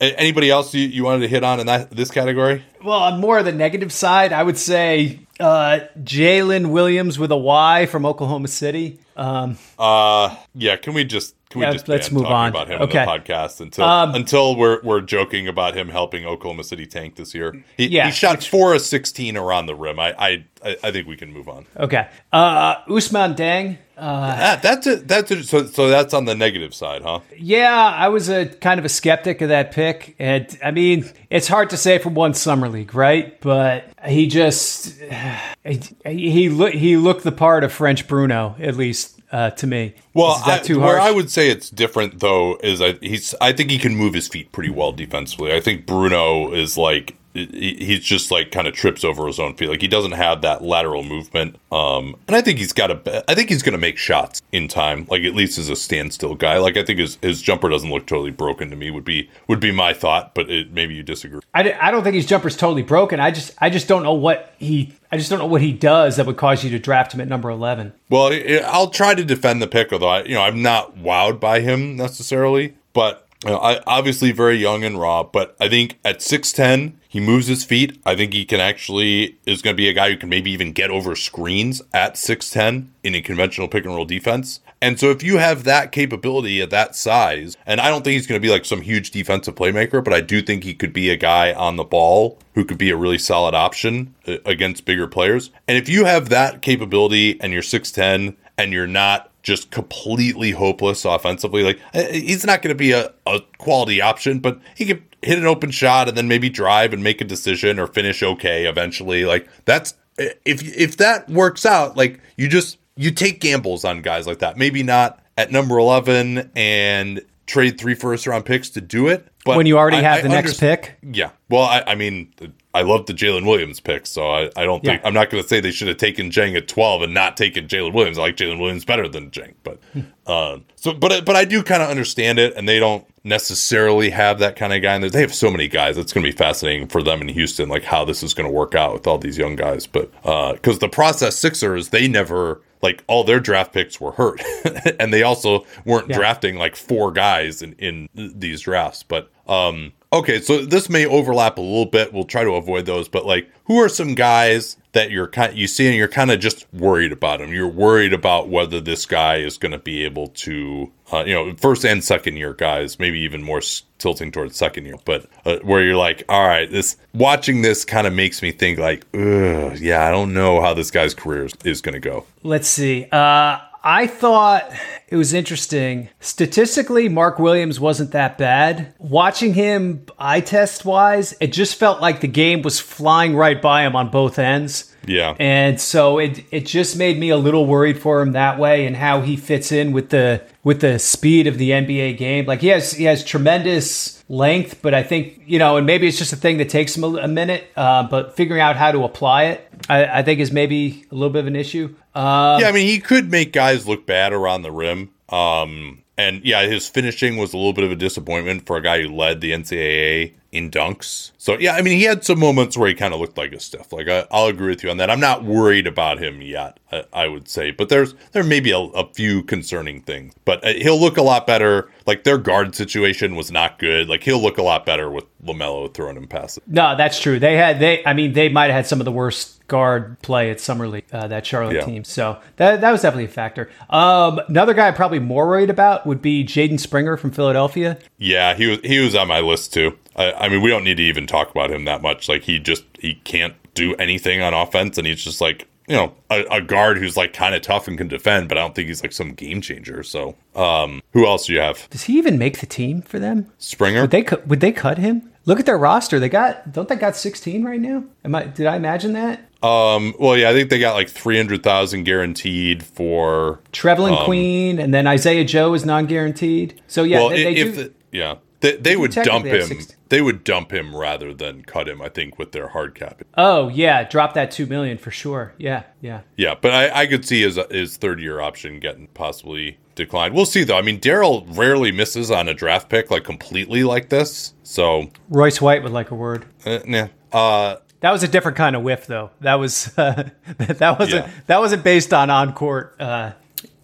A- Anybody else you, you wanted to hit on in that this category? Well, on more of the negative side, I would say uh, Jalen Williams with a Y from Oklahoma City. Um, Uh, yeah. Can we just can Yeah, we just let's move on. about him Okay. in the podcast until Um, until we're we're joking about him helping Oklahoma City tank this year? He, Yeah, he shot four of sixteen around the rim. I I I I think we can move on. okay. Uh, Ousmane Dieng. Uh, That, that's it. That's it. So so that's on the negative side, huh? yeah, I was a kind of a skeptic of that pick. And I mean, it's hard to say for one summer league, right? But he just (sighs) he he, look, he looked the part of French Bruno, at least uh, to me. Well, I, where? I would say it's different though is I he's I think he can move his feet pretty well defensively. I think Bruno is like he's just like kind of trips over his own feet. Like he doesn't have that lateral movement. Um, and I think he's got a. I think he's going to make shots in time. Like at least as a standstill guy. Like I think his his jumper doesn't look totally broken to me. Would be would be my thought, but it, maybe you disagree. I, I don't think his jumper's totally broken. I just I just don't know what he I just don't know what he does that would cause you to draft him at number eleven. Well, I'll try to defend the pick, although I, you know, I'm not wowed by him necessarily. But you know, I obviously very young and raw. But I think at six ten, he moves his feet. I think he can actually is going to be a guy who can maybe even get over screens at six ten in a conventional pick and roll defense. And so if you have that capability at that size, and I don't think he's going to be like some huge defensive playmaker, but I do think he could be a guy on the ball who could be a really solid option uh, against bigger players. And if you have that capability and you're 6'10 and you're not just completely hopeless offensively, like uh, he's not going to be a, a quality option, but he could hit an open shot and then maybe drive and make a decision or finish okay eventually. Like that's if if that works out, like you just you take gambles on guys like that. Maybe not at number 11 and trade three first round picks to do it. But When you already I- have I the next underst- pick? Yeah. Well, I, I mean, I love the Jalen Williams pick, so I, I don't think Yeah. I'm not going to say they should have taken Dieng at 12 and not taken Jalen Williams. I like Jalen Williams better than Dieng, but uh, so but but I do kind of understand it, and they don't necessarily have that kind of guy. And they have so many guys. It's going to be fascinating for them in Houston, like how this is going to work out with all these young guys. But because the process Sixers, they never like all their draft picks were hurt, (laughs) and they also weren't drafting like four guys in in these drafts. But um, okay, so this may overlap a little bit. We'll try to avoid those. But like, who are some guys that you're kind you see and you're kind of just worried about them You're worried about whether this guy is going to be able to, uh, you know, first and second year guys, maybe even more s- tilting towards second year. But uh, where you're like, all right, this watching this kind of makes me think like, yeah, I don't know how this guy's career is, is going to go. Let's see. Uh, I thought it was interesting. Statistically, Mark Williams wasn't that bad. Watching him eye test wise, it just felt like the game was flying right by him on both ends. Yeah. And so it it just made me a little worried for him that way and how he fits in with the with the speed of the NBA game. Like he has he has tremendous length, but I think you know, and maybe it's just a thing that takes him a, a minute. Uh, but figuring out how to apply it, I, I think is maybe a little bit of an issue. Uh, yeah, I mean, he could make guys look bad around the rim. Um, and yeah, his finishing was a little bit of a disappointment for a guy who led the NCAA in dunks. So yeah, I mean, he had some moments where he kind of looked like a stiff. Like I, will agree with you on that. I'm not worried about him yet. I, I would say, but there's there may be a, a few concerning things. But uh, he'll look a lot better. Like their guard situation was not good. Like he'll look a lot better with LaMelo throwing him passes. No, that's true. They had they. I mean, they might have had some of the worst guard play at summer league uh, that Charlotte yeah. team. So that that was definitely a factor. Um, another guy I'm probably more worried about would be Jaden Springer from Philadelphia. Yeah, he was he was on my list too. I, I mean, we don't need to even talk about him that much. Like he just he can't do anything on offense, and he's just like you know a, a guard who's like kind of tough and can defend, but I don't think he's like some game changer. So, um, who else do you have? Does he even make the team for them? Springer? Would they would they cut him? Look at their roster. They got don't they got 16 right now? Am I did I imagine that? Um, well, yeah, I think they got like 300,000 guaranteed for Trevelin um, Queen and then Isaiah Joe is non-guaranteed. So yeah, well, they, they if do, the, yeah, they, they would dump him. They would dump him rather than cut him. I think with their hard cap. Oh yeah, drop that two million for sure. Yeah, yeah, yeah. But I, I could see his his third year option getting possibly declined. We'll see though. I mean, Daryl rarely misses on a draft pick like completely like this. So Royce White would like a word. Uh, nah. Uh, that was a different kind of whiff, though. That was uh, (laughs) that wasn't yeah. that wasn't based on on court uh,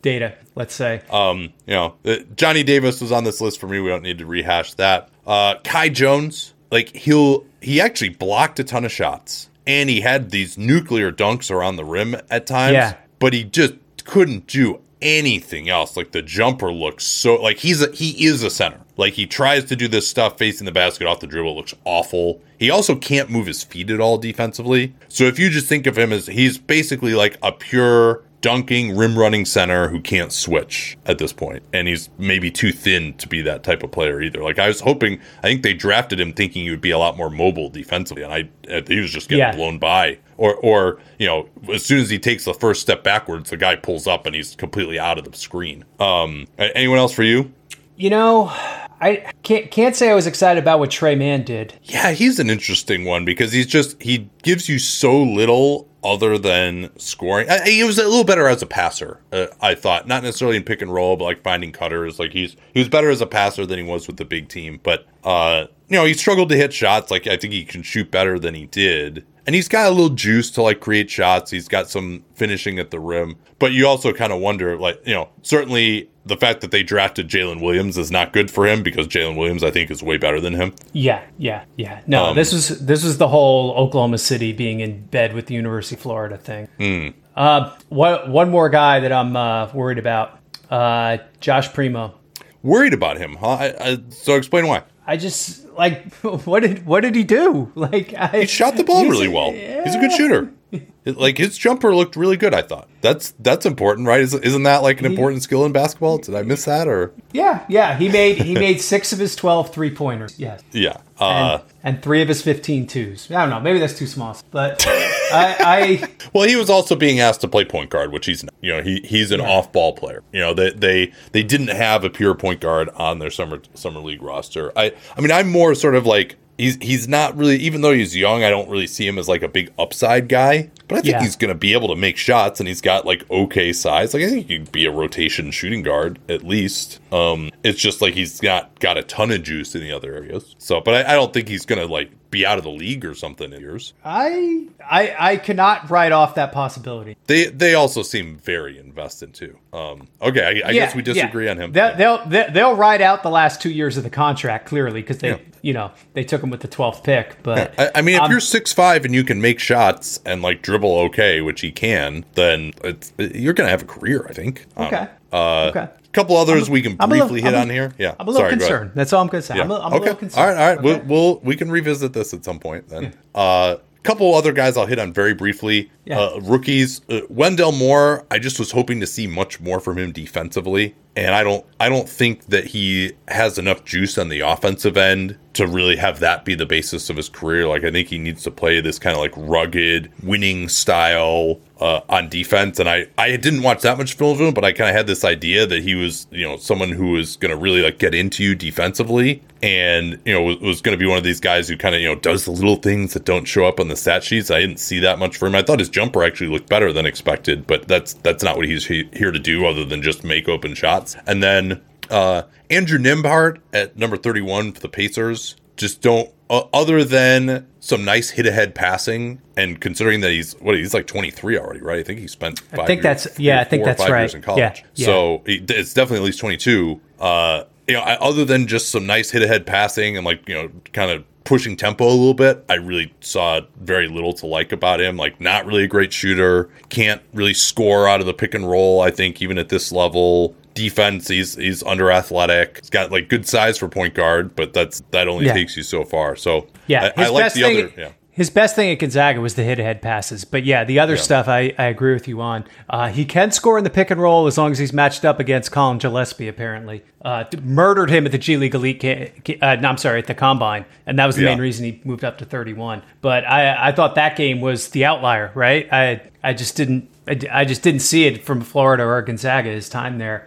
data. Let's say. Um, you know, uh, Johnny Davis was on this list for me. We don't need to rehash that. Uh, Kai Jones, like he'll he actually blocked a ton of shots, and he had these nuclear dunks around the rim at times. Yeah. But he just couldn't do anything else. Like the jumper looks so like he's a, he is a center. Like he tries to do this stuff facing the basket off the dribble. Looks awful. He also can't move his feet at all defensively. So if you just think of him as he's basically like a pure dunking, rim running center who can't switch at this point. And he's maybe too thin to be that type of player either. Like I was hoping, I think they drafted him thinking he would be a lot more mobile defensively, and I he was just getting yeah. blown by. Or, or you know, as soon as he takes the first step backwards, the guy pulls up and he's completely out of the screen. Um, anyone else for you? You know, I can't can't say I was excited about what Tre Mann did. Yeah, he's an interesting one because he's just he gives you so little other than scoring. I, he was a little better as a passer, uh, I thought. Not necessarily in pick and roll, but like finding cutters. Like he's he was better as a passer than he was with the big team. But uh, you know, he struggled to hit shots. Like I think he can shoot better than he did and he's got a little juice to like create shots. He's got some finishing at the rim, but you also kind of wonder, like you know, certainly the fact that they drafted Jalen Williams is not good for him because Jalen Williams, I think, is way better than him. Yeah, yeah, yeah. No, um, this was this was the whole Oklahoma City being in bed with the University of Florida thing. Mm. Uh, one one more guy that I'm uh, worried about, uh, Josh Primo. Worried about him, huh? I, I, so explain why. I just like (laughs) what did what did he do? Like I, he shot the ball (laughs) really well. Yeah. He's a good shooter. (laughs) like his jumper looked really good. I thought that's that's important, right? Isn't that like an important skill in basketball? Did I miss that or? Yeah, yeah. He made he made six of his 12 three pointers. Yes. Yeah. Uh, and, and, three of his 15 twos. I don't know. Maybe that's too small. But I, I, (laughs) well, he was also being asked to play point guard, which he's not. You know, he he's an yeah. off ball player. You know, they they they didn't have a pure point guard on their summer summer league roster. I I mean, I'm more sort of like he's he's not really even though he's young i don't really see him as like a big upside guy but i think yeah. he's going to be able to make shots and he's got like okay size. Like i think he could be a rotation shooting guard at least. Um it's just like he's not got a ton of juice in the other areas. So but i, I don't think he's going to like be out of the league or something in years. I I I cannot write off that possibility. They they also seem very invested too. Um, okay, I, I yeah, guess we disagree yeah. on him. They'll, they'll, they'll ride out the last two years of the contract clearly because they yeah. you know they took him with the twelfth pick. But I, I, mean, if um, you're six five and you can make shots and like dribble okay, which he can, then it's you're gonna have a career. I think. Okay. Uh, okay couple others we can briefly little, hit on here. Yeah, I'm a little Sorry, concerned. That's all I'm going to say. Yeah. I'm, a, I'm okay. a little concerned. All right, all right. Okay. We'll, we'll we can revisit this at some point then. (laughs) Yeah. Uh, couple other guys I'll hit on very briefly. Yeah. Uh, rookies, uh, Wendell Moore. I just was hoping to see much more from him defensively, and I don't. I don't think that he has enough juice on the offensive end to really have that be the basis of his career. Like I think he needs to play this kind of like rugged, winning style uh, on defense. And I, I didn't watch that much film of him, but I kind of had this idea that he was, you know, someone who was going to really like get into you defensively, and you know was, was going to be one of these guys who kind of you know does the little things that don't show up on the stat sheets. I didn't see that much for him. I thought his jumper actually looked better than expected, but that's that's not what he's he, here to do other than just make open shots. And then Uh, Andrew Nembhard at number 31 for the Pacers. Just don't, uh, other than some nice hit ahead passing, and considering that he's, what, he's like 23 already, right? I think he spent I five think years- that's- yeah, I think that's five right. years in college. Yeah. So he- it's definitely at least 22. Uh, you know, I, other than just some nice hit ahead passing and like, you know, kind of pushing tempo a little bit, I really saw very little to like about him. Like, not really a great shooter, can't really score out of the pick and roll, I think, even at this level. Defense, he's he's under athletic. He's got like good size for point guard, but that's that only Yeah. takes you so far. So Yeah, I, I like the thing, other. Yeah. His best thing at Gonzaga was the hit-ahead passes, but yeah, the other Yeah. stuff I, I agree with you on. Uh, he can score in the pick and roll as long as he's matched up against Collin Gillespie. Apparently, uh, murdered him at the G League Elite. Ca- uh, no, I'm sorry, at the Combine, and that was the Yeah. main reason he moved up to 31. But I I thought that game was the outlier, right? I I just didn't I just didn't see it from Florida or Gonzaga his time there.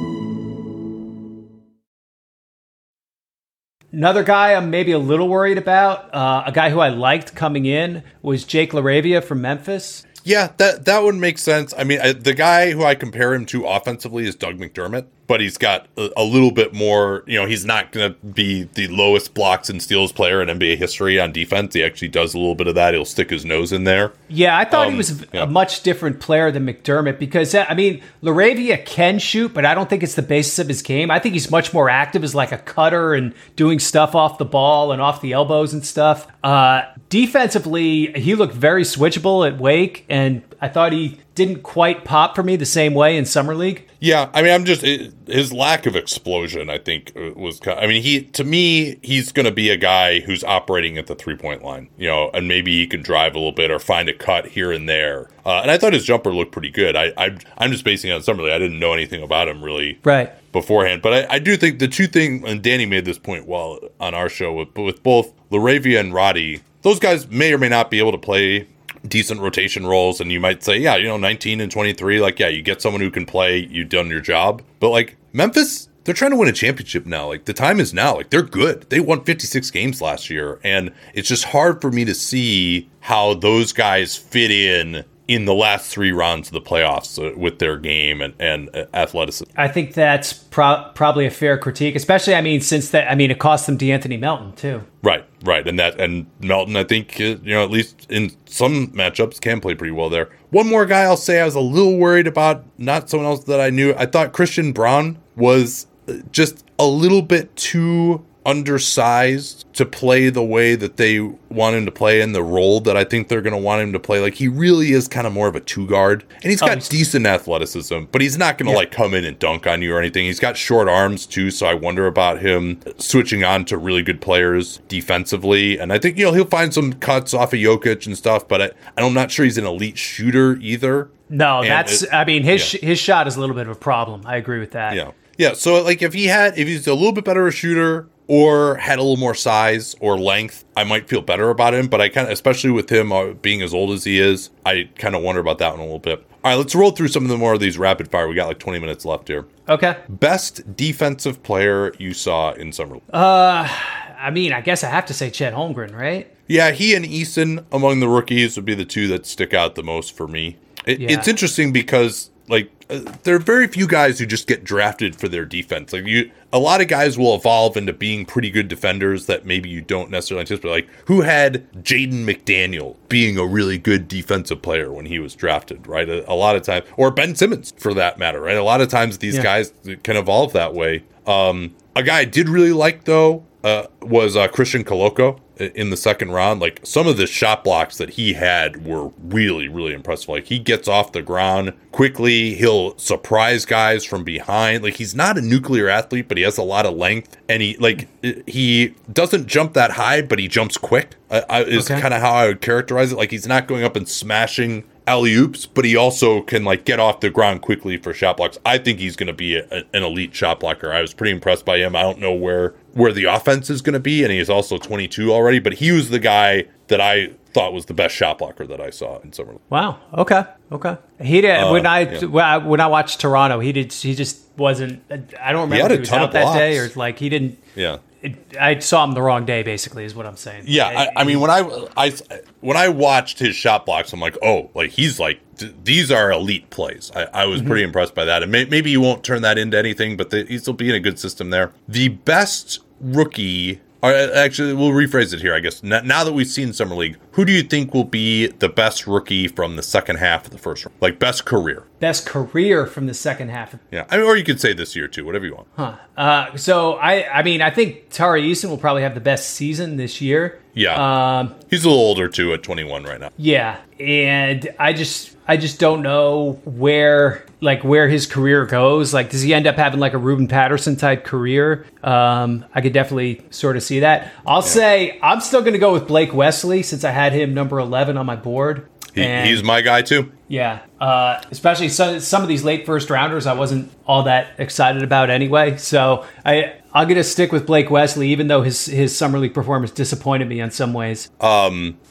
Another guy I'm maybe a little worried about, uh, a guy who I liked coming in, was Jake LaRavia from Memphis. Yeah, that that would make sense. I mean, I, the guy who I compare him to offensively is Doug McDermott, but he's got a, a little bit more. You know, he's not going to be the lowest blocks and steals player in NBA history on defense. He actually does a little bit of that. He'll stick his nose in there. Yeah, I thought he Um, was a much different player than McDermott because I mean, LaRavia can shoot, but I don't think it's the basis of his game. I think he's much more active as like a cutter and doing stuff off the ball and off the elbows and stuff. Uh, defensively, he looked very switchable at Wake, and I thought he didn't quite pop for me the same way in summer league. Yeah, I mean, I'm just it, his lack of explosion. I think uh, was. ki- I mean, he to me, he's going to be a guy who's operating at the three point line, you know, and maybe he can drive a little bit or find a cut here and there. Uh, and I thought his jumper looked pretty good. I, I I'm just basing it on summer league. I didn't know anything about him really Right. beforehand. But I, I do think the two thing, and Danny made this point well on our show with, with both LaRavia and Roddy, those guys may or may not be able to play decent rotation roles. And you might say, yeah, you know, 19 and 23, like, yeah, you get someone who can play, you've done your job. But like Memphis, they're trying to win a championship now. Like the time is now. Like they're good. They won 56 games last year. And it's just hard for me to see how those guys fit in in the last three rounds of the playoffs uh, with their game and, and uh, athleticism. I think that's pro- probably a fair critique, especially I mean since that I mean it cost them D'Anthony Melton too. Right, right, and that and Melton, I think uh, you know at least in some matchups can play pretty well there. One more guy I'll say I was a little worried about, not someone else that I knew. I thought Christian Braun was just a little bit too undersized to play the way that they want him to play in the role that I think they're going to want him to play. Like he really is kind of more of a two guard, and he's oh, got he's- decent athleticism, but he's not going to Yeah. like come in and dunk on you or anything. He's got short arms too, so I wonder about him switching on to really good players defensively. And I think you know he'll find some cuts off of Jokic and stuff, but I, I'm not sure he's an elite shooter either. No, And that's it- I mean his yeah. his shot is a little bit of a problem. I agree with that. Yeah. Yeah. So like if he had if he's a little bit better a shooter or had a little more size or length, I might feel better about him. But I kind of especially with him uh, being as old as he is, I kind of wonder about that one a little bit. All right, let's roll through some of the more of these rapid fire. We got like 20 minutes left here. Okay. Best defensive player you saw in summer. league? I mean, I guess I have to say Chet Holmgren, right? Yeah, he and Eason among the rookies would be the two that stick out the most for me. It, Yeah. It's interesting because like uh, there are very few guys who just get drafted for their defense. Like you, a lot of guys will evolve into being pretty good defenders that maybe you don't necessarily anticipate. Like who had Jaden McDaniel being a really good defensive player when he was drafted, right? A, a lot of times, or Ben Simmons for that matter, right? A lot of times these Yeah. guys can evolve that way. Um, a guy I did really like though uh, was uh, Christian Koloko in the second round. Like some of the shot blocks that he had were really, really impressive. Like he gets off the ground quickly. He'll surprise guys from behind. Like he's not a nuclear athlete, but he has a lot of length, and he like he doesn't jump that high, but he jumps quick. Uh, I- is Okay. kind of how I would characterize it. Like he's not going up and smashing alley oops, but he also can like get off the ground quickly for shot blocks. I think he's going to be a, an elite shot blocker. I was pretty impressed by him. I don't know where where the offense is going to be, and he's also 22 already, but he was the guy that I thought was the best shot blocker that I saw in summer. Wow. Okay. Okay. He did uh, when I yeah. when I watched Toronto. He did. He just wasn't. I don't remember had if he was out that day or like he didn't. Yeah. It, I saw him the wrong day. Basically, is what I'm saying. Yeah, I, I mean when I, I when I watched his shot blocks, I'm like, oh, like he's like th- these are elite plays. I, I was mm-hmm. pretty impressed by that, and may, maybe you won't turn that into anything, but the, he's still being a good system there. The best rookie, actually, we'll rephrase it here. I guess now, now that we've seen summer league, who do you think will be the best rookie from the second half of the first round, like best career? Best career from the second half. Yeah, I mean, or you could say this year too, whatever you want. Uh, so I I mean I think Tari Eason will probably have the best season this year. Yeah, Um, he's a little older too, at 21 right now. Yeah, and I just I just don't know where like where his career goes. Like, does he end up having like a Ruben Patterson type career? Um, I could definitely sort of see that. I'll say I'm still going to go with Blake Wesley since I had him number 11 on my board. He, And- he's my guy too. yeah, uh, especially some, some of these late first rounders, I wasn't all that excited about anyway. So I I'm gonna stick with Blake Wesley, even though his his summer league performance disappointed me in some ways.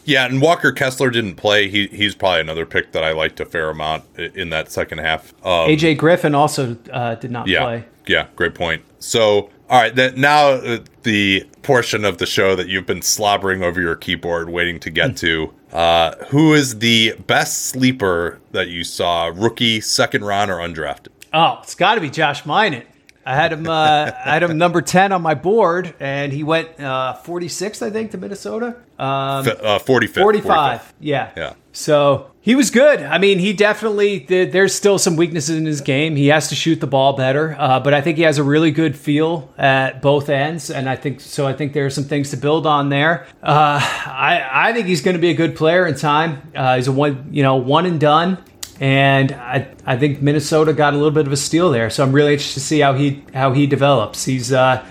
Yeah, and Walker Kessler didn't play. He he's probably another pick that I liked a fair amount in that second half. Um, AJ Griffin also uh, did not yeah, play. yeah, great point. So, all right, now uh, the portion of the show that you've been slobbering over your keyboard, waiting to get to. Uh, who is the best sleeper that you saw, rookie, second round, or undrafted? Oh, it's got to be Josh Minott. I had him. Uh, (laughs) I had him number ten on my board, and he went uh, 46th, I think, to Minnesota. Um, F- uh, 45th. 45. Yeah. Yeah. So he was good. I mean, he definitely, there's still some weaknesses in his game. He has to shoot the ball better, uh, but I think he has a really good feel at both ends. And I think, so I think there are some things to build on there. Uh, I, I think he's going to be a good player in time. Uh, he's a one, you know, one and done. And I, I think Minnesota got a little bit of a steal there, so I'm really interested to see how he how he develops. He's uh,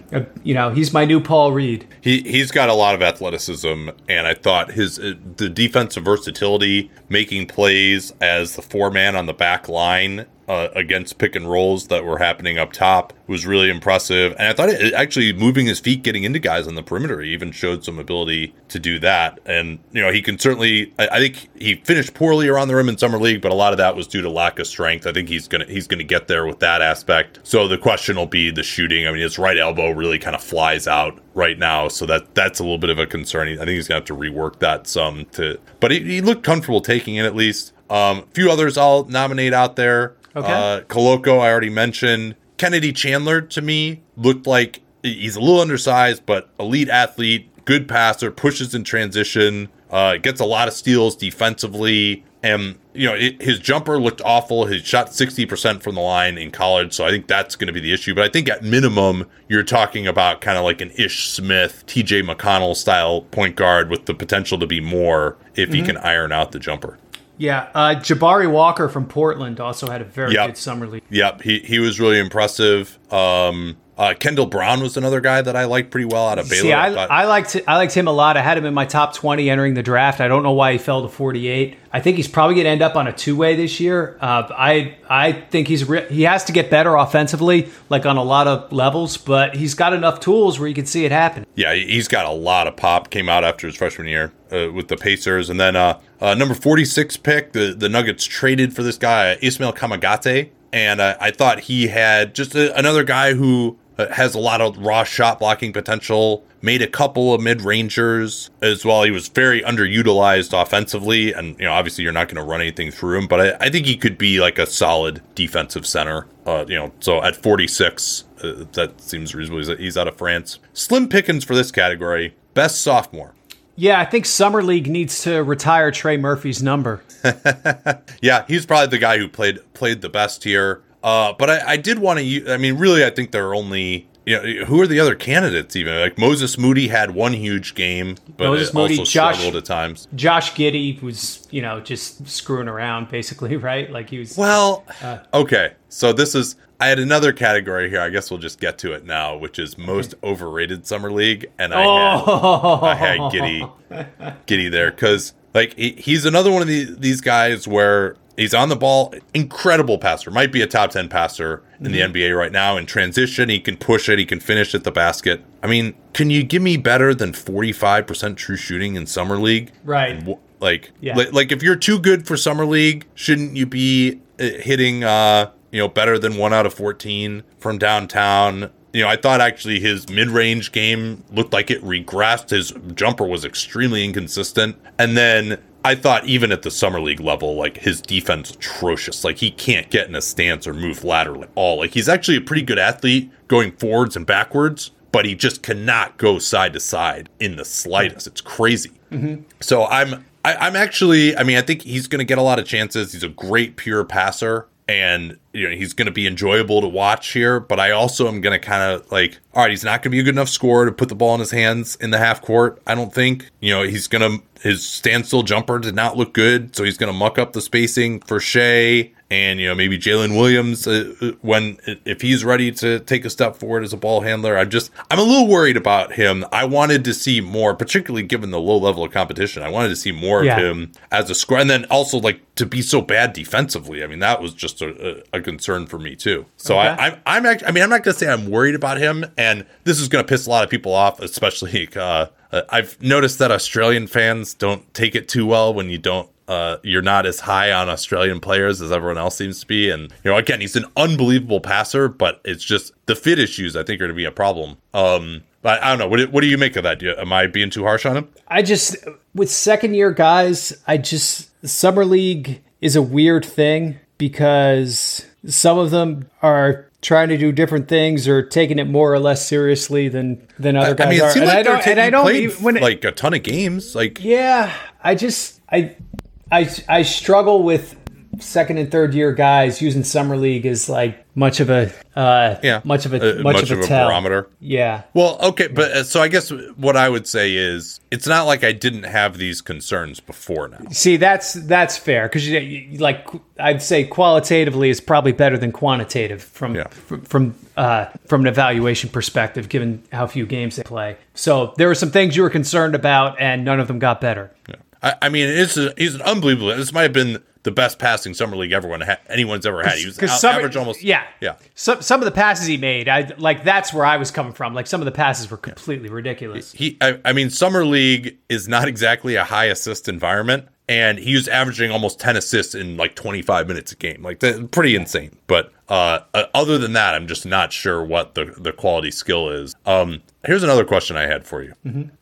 you know, he's my new Paul Reed. He he's got a lot of athleticism, and I thought his uh, the defensive versatility, making plays as the four man on the back line uh, against pick and rolls that were happening up top was really impressive. And I thought it, actually moving his feet, getting into guys on the perimeter, he even showed some ability to do that. And you know he can certainly. I, I think he finished poorly around the rim in summer league, but a lot of that was due to lack of strength. I think he's gonna he's gonna get there with that aspect. So the question will be the shooting. I mean, his right elbow really kind of flies out right now, so that that's a little bit of a concern. I think he's gonna have to rework that some to. But he, he looked comfortable taking it at least. Um, a few others I'll nominate out there. Okay. Uh, Koloko, I already mentioned. Kennedy Chandler to me looked like he's a little undersized, but elite athlete, good passer, pushes in transition, uh, gets a lot of steals defensively. And, you know, it, his jumper looked awful. He shot 60% from the line in college. So I think that's going to be the issue. But I think at minimum, you're talking about kind of like an Ish Smith, TJ McConnell style point guard with the potential to be more if he can iron out the jumper. Yeah, uh, Jabari Walker from Portland also had a very Yep. good summer league. Yep, he he was really impressive. Um, uh, Kendall Brown was another guy that I liked pretty well out of Baylor. See, I, I liked I liked him a lot. I had him in my top twenty entering the draft. I don't know why he fell to forty eight. I think he's probably going to end up on a two way this year. Uh, I I think he's re- he has to get better offensively, like on a lot of levels. But he's got enough tools where you can see it happen. yeah, he- he's got a lot of pop. Came out after his freshman year uh, with the Pacers, and then uh, uh, number forty six pick, the the Nuggets traded for this guy Ismail Kamagate, and uh, I thought he had just a, another guy who has a lot of raw shot blocking potential. Made a couple of mid rangers as well. He was very underutilized offensively, and you know obviously you're not going to run anything through him, but I, I think he could be like a solid defensive center. Uh, you know, so at 46, uh, that seems reasonable. He's, he's out of France. Slim pickings for this category. Best sophomore. Yeah, I think summer league needs to retire Trey Murphy's number. (laughs) Yeah, he's probably the guy who played played the best here. Uh, but I, I did want to. I mean, really, I think there are only you know, who are the other candidates? Even like Moses Moody had one huge game, but Moses Moody, also Josh- struggled at times. Josh Giddey was, you know, just screwing around basically, (laughs) right? Like he was. Well, Uh. okay. So this is I had another category here. I guess we'll just get to it now, which is most overrated summer league, and I had oh, I had Giddey (laughs) Giddey there because like he, he's another one of the, these guys where he's on the ball, incredible passer, might be a top ten passer in the NBA right now. In transition, he can push it, he can finish at the basket. I mean, can you give me better than forty five percent true shooting in summer league? Right. Like, Yeah. li- like if you're too good for summer league, shouldn't you be uh, hitting, uh, you know, better than one out of fourteen from downtown? You know, I thought actually his mid-range game looked like it regressed. His jumper was extremely inconsistent, and then I thought even at the summer league level, like his defense atrocious. Like he can't get in a stance or move laterally at all. Like he's actually a pretty good athlete going forwards and backwards, but he just cannot go side to side in the slightest. It's crazy. Mm-hmm. So I'm I, I'm actually I mean I think he's going to get a lot of chances. He's a great pure passer and you know he's going to be enjoyable to watch here, but I also am going to kind of like all right, he's not going to be a good enough scorer to put the ball in his hands in the half court. I don't think. You know, he's going to his standstill jumper did not look good, so he's going to muck up the spacing for Shai and you know maybe Jalen Williams uh, uh, when if he's ready to take a step forward as a ball handler. I'm just I'm a little worried about him. I wanted to see more, particularly given the low level of competition. I wanted to see more Yeah. of him as a scorer, and then also like to be so bad defensively. I mean that was just a, a, concern for me too. So Okay. I, I'm I'm act- I mean I'm not gonna say I'm worried about him, and this is gonna piss a lot of people off, especially. (laughs) Uh, uh, I've noticed that Australian fans don't take it too well when you don't uh, you're not as high on Australian players as everyone else seems to be. And, you know, again, he's an unbelievable passer, but it's just the fit issues I think are going to be a problem. Um, but I don't know. What, do- what do you make of that? Do am I being too harsh on him? I just with second year guys, I just summer league is a weird thing because some of them are trying to do different things or taking it more or less seriously than than other guys I mean, are. it seems and like I don't and I don't even, when it- like a ton of games. Like, yeah, I just I I I struggle with second and third year guys using summer league as like much of a uh yeah, much of a uh, much, of a, tell. barometer. Yeah. Well, okay, but uh, so I guess what I would say is it's not like I didn't have these concerns before now. See, that's that's fair because you, you- like I'd say qualitatively is probably better than quantitative from Yeah. from from, uh, from an evaluation perspective, given how few games they play. So there were some things you were concerned about, and none of them got better. I, I mean, it's a, he's an unbelievable. This might have been the best passing summer league everyone ha- anyone's ever had. He was out, some, average almost. yeah yeah. Some some of the passes he made, I like that's where I was coming from. Like some of the passes were completely ridiculous. He, I, I mean, summer league is not exactly a high assist environment, and he was averaging almost ten assists in like twenty five minutes a game. Like pretty insane. But uh, uh, other than that, I'm just not sure what the the quality skill is. Um, here's another question I had for you.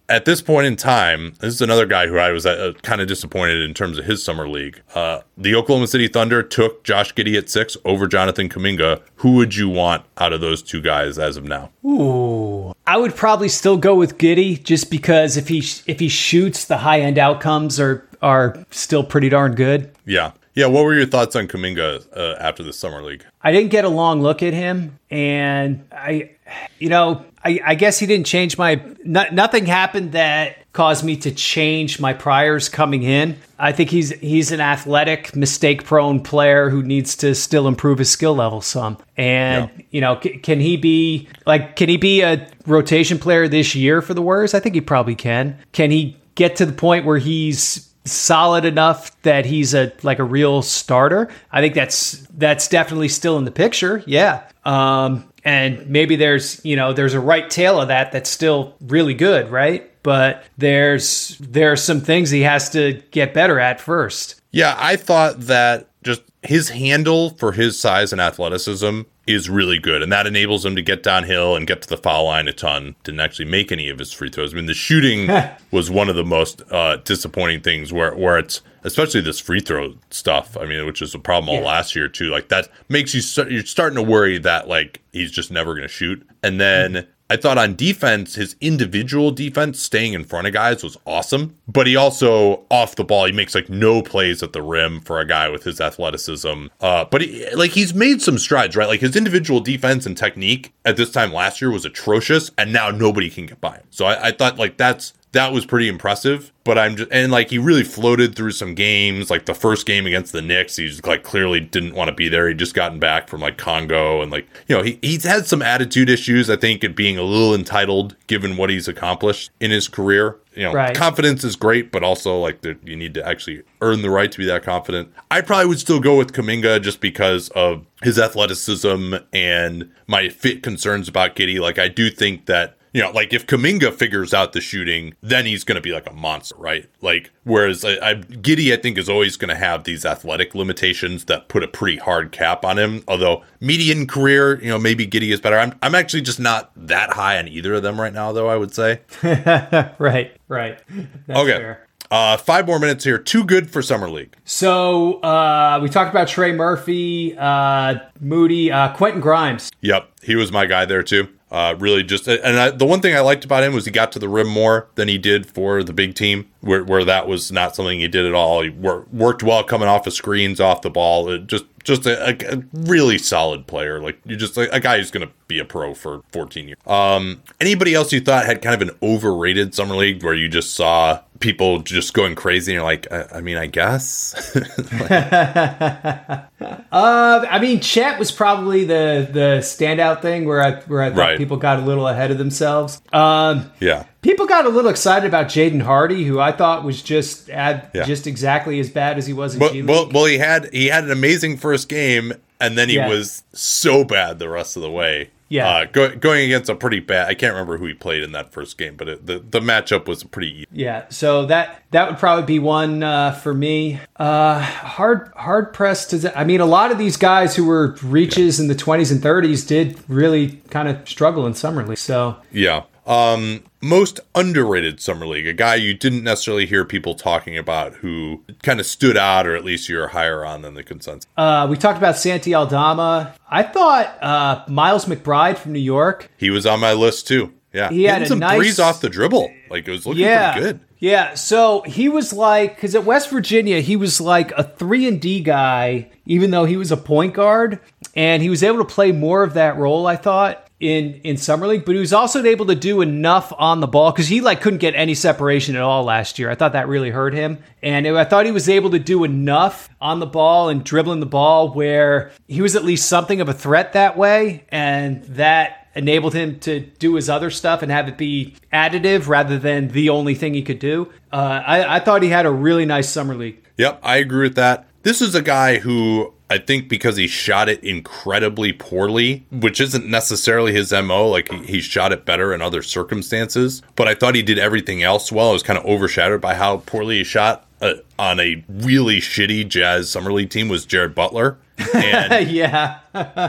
At this point in time, this is another guy who I was uh, kind of disappointed in terms of his summer league. Uh, the Oklahoma City Thunder took Josh Giddey at six over Jonathan Kuminga. Who would you want out of those two guys as of now? Ooh. I would probably still go with Giddey just because if he if he shoots, the high end outcomes are are still pretty darn good. Yeah. Yeah, what were your thoughts on Kuminga uh, after the summer league? I didn't get a long look at him, and I, you know, I, I guess he didn't change my. No, nothing happened that caused me to change my priors coming in. I think he's he's an athletic, mistake prone player who needs to still improve his skill level some. And Yeah. you know, c- can he be like can he be a rotation player this year for the Warriors? I think he probably can. Can he get to the point where he's solid enough that he's a like a real starter. I think that's that's definitely still in the picture. Yeah. Um and maybe there's, you know, there's a right tail of that that's still really good, right? But there's there are some things he has to get better at first. Yeah, I thought that just his handle for his size and athleticism is really good, and that enables him to get downhill and get to the foul line a ton. Didn't actually make any of his free throws. I mean, the shooting (laughs) was one of the most uh, disappointing things where where it's especially this free throw stuff. I mean, which is a problem all Yeah. last year too. Like that makes you start, you're starting to worry that like he's just never going to shoot. And then I thought on defense, his individual defense, staying in front of guys, was awesome. But he also off the ball, he makes like no plays at the rim for a guy with his athleticism. Uh, but he, like he's made some strides, right? Like his individual defense and technique at this time last year was atrocious, and now nobody can get by him. So I, I thought like that's that was pretty impressive. But I'm just and like he really floated through some games. Like the first game against the Knicks, he's like clearly didn't want to be there. He just gotten back from like Congo and like you know he he's had some attitude issues. I think at being a little entitled given what he's accomplished in his career. You know, Right. confidence is great, but also like you need to actually earn the right to be that confident. I probably would still go with Kuminga just because of his athleticism and my fit concerns about Giddey. Like I do think that you know, like if Kuminga figures out the shooting, then he's going to be like a monster, right? Like, whereas I, I, Giddey, I think, is always going to have these athletic limitations that put a pretty hard cap on him. Although median career, you know, maybe Giddey is better. I'm, I'm actually just not that high on either of them right now, though. I would say. (laughs) Right, right. That's okay. fair. Uh, five more minutes here. Too good for summer league. So uh, we talked about Trey Murphy, uh, Moody, uh, Quentin Grimes. Yep, he was my guy there too. Uh, really, just and I, the one thing I liked about him was he got to the rim more than he did for the big team, where where that was not something he did at all. He wor- worked well coming off of screens, off the ball. It just just a, a, really solid player. Like you just like a guy who's going to be a pro for 14 years. Um, anybody else you thought had kind of an overrated summer league where you just saw people just going crazy and you're like, I, I mean, I guess. Uh, (laughs) I mean, Chet was probably the the standout thing where I where I thought Right. people got a little ahead of themselves. Um, yeah. People got a little excited about Jaden Hardy, who I thought was just ad, Yeah. just exactly as bad as he was in Well, G League. well, well, he had he had an amazing first game, and then he Yeah. was so bad the rest of the way. Yeah. uh, go, going against a pretty bad. I can't remember who he played in that first game, but it, the the matchup was pretty. Easy. Yeah, so that that would probably be one uh, for me. Uh, hard hard pressed to. I mean, a lot of these guys who were reaches in the twenties and thirties did really kind of struggle in summer league. So Yeah. Um, most underrated summer league, a guy you didn't necessarily hear people talking about, who kind of stood out, or at least you're higher on than the consensus. uh, we talked about Santi Aldama. I thought uh, Miles McBride from New York. He was on my list too. Yeah, He had a some nice- threes off the dribble. Like it was looking Yeah, pretty good. yeah. So he was like, because at West Virginia, he was like a three and D guy, even though he was a point guard, and he was able to play more of that role. I thought in in summer league, but he was also able to do enough on the ball because he like couldn't get any separation at all last year. I thought that really hurt him, and I thought he was able to do enough on the ball and dribbling the ball where he was at least something of a threat that way, and that enabled him to do his other stuff and have it be additive rather than the only thing he could do. Uh, I, I thought he had a really nice summer league. Yep, I agree with that. This is a guy who I think because he shot it incredibly poorly, which isn't necessarily his MO, like he, shot it better in other circumstances, but I thought he did everything else well. It was kind of overshadowed by how poorly he shot uh, on a really shitty Jazz Summer League team was Jared Butler. And (laughs) yeah.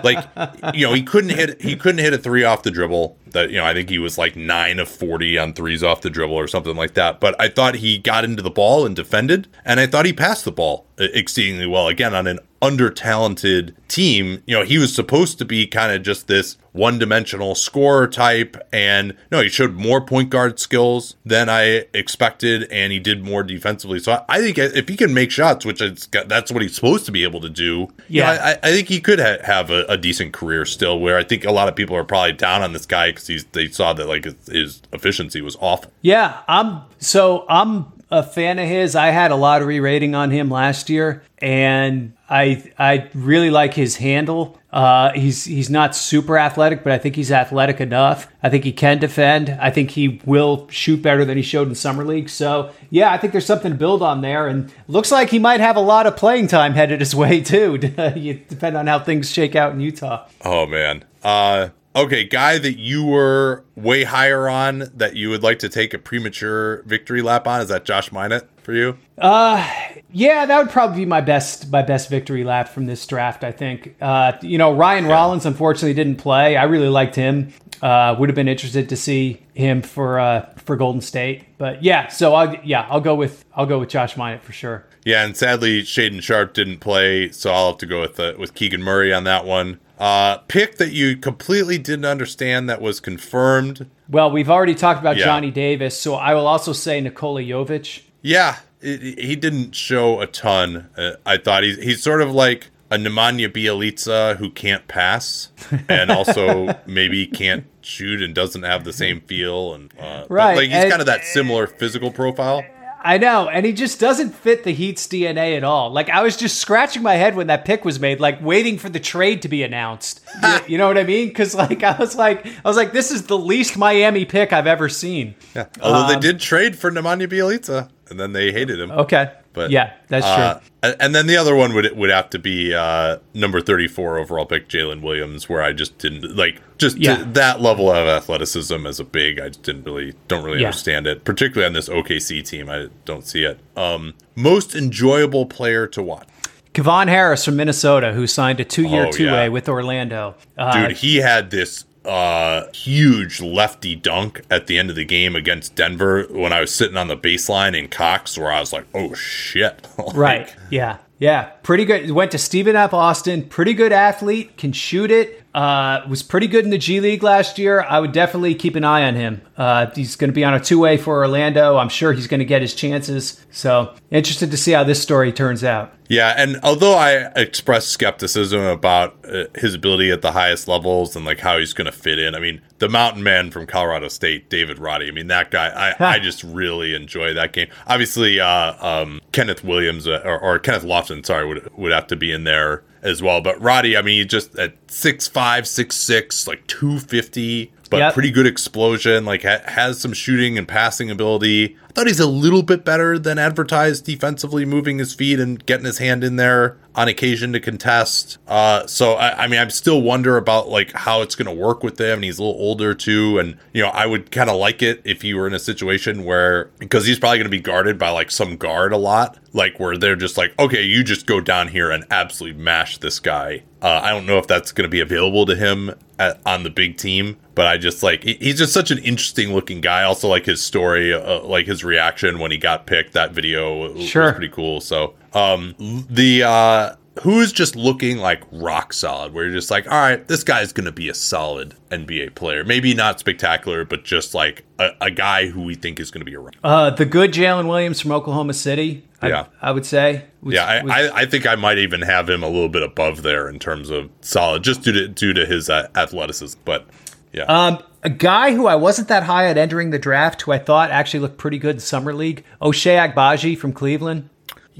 like you know he couldn't hit he couldn't hit a three off the dribble that you know i think he was like nine of 40 on threes off the dribble or something like that but i thought he got into the ball and defended and i thought he passed the ball exceedingly well again on an under talented team you know he was supposed to be kind of just this one dimensional scorer type and no he showed more point guard skills than i expected and he did more defensively so i, I think if he can make shots which is that's what he's supposed to be able to do you know, Yeah. I, I think he could ha- have a, a decent career still. Where I think a lot of people are probably down on this guy because he's they saw that like his, his efficiency was awful. Yeah, I'm so I'm a fan of his. I had a lottery rating on him last year, and I I really like his handle. Uh, he's he's not super athletic, but I think he's athletic enough. I think he can defend. I think he will shoot better than he showed in summer league. So yeah, I think there's something to build on there, and looks like he might have a lot of playing time headed his (laughs) way too. (laughs) depend on how things shake out in Utah. Oh man. Uh, okay, guy that you were way higher on that you would like to take a premature victory lap on is that Josh Minott for you? Uh, yeah, that would probably be my best my best victory lap from this draft. I think. Uh, you know, Ryan Rollins unfortunately didn't play. I really liked him. Uh, would have been interested to see him for uh, for Golden State. But yeah, so I yeah I'll go with I'll go with Josh Minott for sure. Yeah, and sadly, Shaedon Sharpe didn't play, so I'll have to go with uh, with Keegan Murray on that one. Uh, pick that you completely didn't understand that was confirmed. Well, we've already talked about Yeah. Johnny Davis, so I will also say Nikola Jovic. Yeah, it, he didn't show a ton. Uh, I thought he's he's sort of like a Nemanja Bjelica who can't pass (laughs) and also maybe can't shoot and doesn't have the same feel and uh, Right, like he's and- kind of that similar physical profile. I know, and he just doesn't fit the Heat's DNA at all. Like I was just scratching my head when that pick was made, like waiting for the trade to be announced. (laughs) You, you know what I mean? Because like I was like, I was like, this is the least Miami pick I've ever seen. Yeah. Although Um, they did trade for Nemanja Bjelica and then they hated him. Okay, But yeah, that's uh, true. and- then the other one would would have to be uh, number thirty four overall pick, Jaylin Williams, where I just didn't like just Yeah. that level of athleticism as a big. I just didn't really don't really Yeah. understand it, particularly on this OKC team. I don't see it. Um, most enjoyable player to watch, Kevon Harris from Minnesota, who signed a two-year Oh, two-way yeah. with Orlando. Uh, dude. he had this uh huge lefty dunk at the end of the game against Denver when I was sitting on the baseline in Cox, where I was like, oh shit, (laughs) Like, Right. Yeah. Yeah. Pretty good. Went to Stephen F. Austin. Pretty good athlete. Can shoot it. Uh, was pretty good in the G League last year. I would definitely keep an eye on him. Uh, he's going to be on a two way for Orlando. I'm sure he's going to get his chances. So interested to see how this story turns out. Yeah, and although I expressed skepticism about uh, his ability at the highest levels and like how he's going to fit in, I mean, the mountain man from Colorado State, David Roddy. I mean, that guy, I, I just really enjoy that game. Obviously, uh, um, Kenneth Williams uh, or, or Kenneth Lofton, sorry, would would have to be in there as well. But Roddy, I mean, just at six five, six six, like two fifty. But Yep. pretty good explosion, like ha- has some shooting and passing ability. I thought he's a little bit better than advertised defensively, moving his feet and getting his hand in there on occasion to contest. Uh, so I, I mean, I'm still wonder about like how it's going to work with him. And he's a little older too, and you know, I would kind of like it if he were in a situation where because he's probably going to be guarded by like some guard a lot, like where they're just like, okay, you just go down here and absolutely mash this guy. Uh, I don't know if that's going to be available to him at, on the big team, but I just like he- he's just such an interesting looking guy. Also, like his story, uh, like his reaction when he got picked. That video Sure. was pretty cool. So, um, the uh, who's just looking like rock solid, where you're just like, all right, this guy's gonna be a solid NBA player. Maybe not spectacular, but just like a, a guy who we think is gonna be around. Uh, the good Jalen Williams from Oklahoma City. I, Yeah. I would say. was- yeah, I, was- I, I think I might even have him a little bit above there in terms of solid, just due to due to his uh, athleticism. But yeah, Um, a guy who I wasn't that high at entering the draft, who I thought actually looked pretty good in summer league, Ochai Agbaji from Cleveland.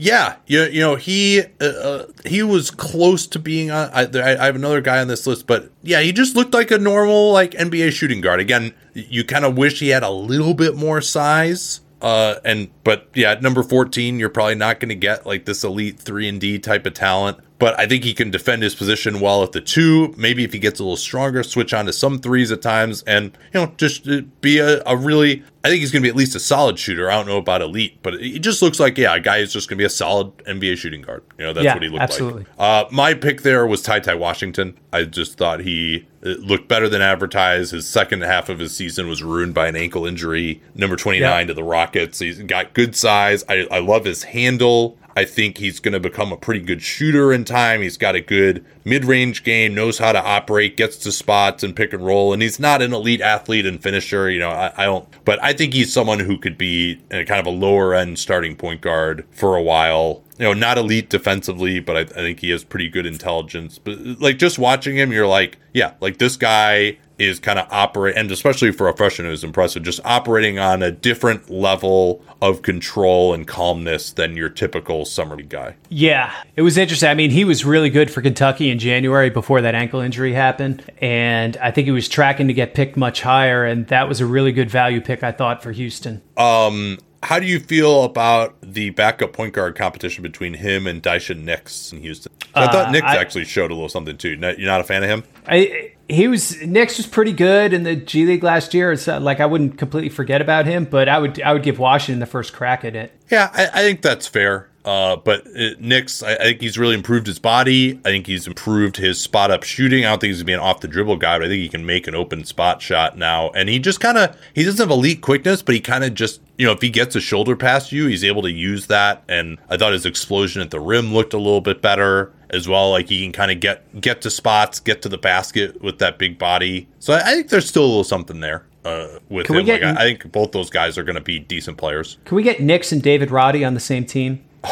Yeah, you, you know he uh, uh, he was close to being on. I, I have another guy on this list, but yeah, he just looked like a normal like NBA shooting guard. Again, you kind of wish he had a little bit more size. Uh, and but yeah, at number fourteen, you're probably not going to get like this elite three and D type of talent. But I think he can defend his position well at the two. Maybe if he gets a little stronger, switch on to some threes at times, and you know just uh, be a, a really. I think he's going to be at least a solid shooter. I don't know about elite, but it just looks like yeah, a guy who's just going to be a solid NBA shooting guard. You know that's Yeah, what he looked absolutely. like. Uh, my pick there was Ty Ty Washington. I just thought he uh, looked better than advertised. His second half of his season was ruined by an ankle injury. Number 29 Yeah. to the Rockets. He's got good size. I, I love his handle. I think he's going to become a pretty good shooter in time. He's got a good mid range game, knows how to operate, gets to spots and pick and roll. And he's not an elite athlete and finisher. You know, I, I don't, but I think he's someone who could be a kind of a lower end starting point guard for a while you know, not elite defensively, but I, I think he has pretty good intelligence. But like just watching him, you're like, yeah, like this guy is kind of operate, and especially for a freshman who's impressive, just operating on a different level of control and calmness than your typical summer league guy. Yeah, it was interesting. I mean, he was really good for Kentucky in January before that ankle injury happened. And I think he was tracking to get picked much higher. And that was a really good value pick, I thought, for Houston. Um, how do you feel about the backup point guard competition between him and Daishen Nix in Houston? I thought uh, Nix I- actually showed a little something too. You're not a fan of him? I, he was Nix was pretty good in the G League last year. It's uh, like I wouldn't completely forget about him, but I would I would give Washington the first crack at it. Yeah, I, I think that's fair. Uh, but it, Nix, I, I think he's really improved his body. I think he's improved his spot up shooting. I don't think he's being off the dribble guy, but I think he can make an open spot shot now. And he just kind of, he doesn't have elite quickness, but he kind of just, you know, if he gets a shoulder past you, he's able to use that. And I thought his explosion at the rim looked a little bit better as well. Like he can kind of get get to spots, get to the basket with that big body. So I, I think there's still a little something there uh, with Can him. get- like, I, I think both those guys are going to be decent players. Can we get Nix and David Roddy on the same team? (laughs)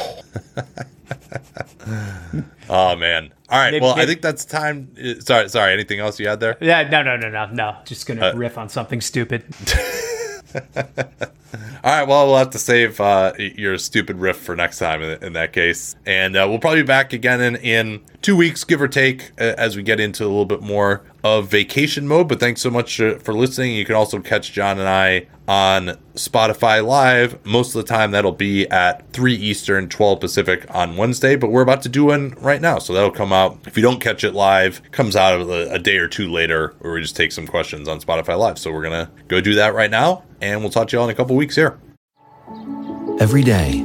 Oh man! All right. Maybe- well, I think that's time. uh, Sorry, sorry. Anything else you had there? Yeah, no, no, no, no, no. Just gonna Uh, riff on something stupid. (laughs) All right. Well, we'll have to save uh, your stupid riff for next time in, in that case, and uh, we'll probably be back again in, in two weeks, give or take, uh, as we get into a little bit more of vacation mode. But thanks so much uh, for listening. You can also catch John and I on Spotify Live. Most of the time, that'll be at 3 Eastern, 12 Pacific on Wednesday, but we're about to do one right now. So that'll come out. If you don't catch it live, comes out a, a day or two later, where we just take some questions on Spotify Live. So we're going to go do that right now, and we'll talk to you all in a couple weeks here. Every day,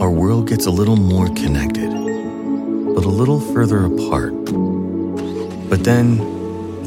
our world gets a little more connected, but a little further apart. But then,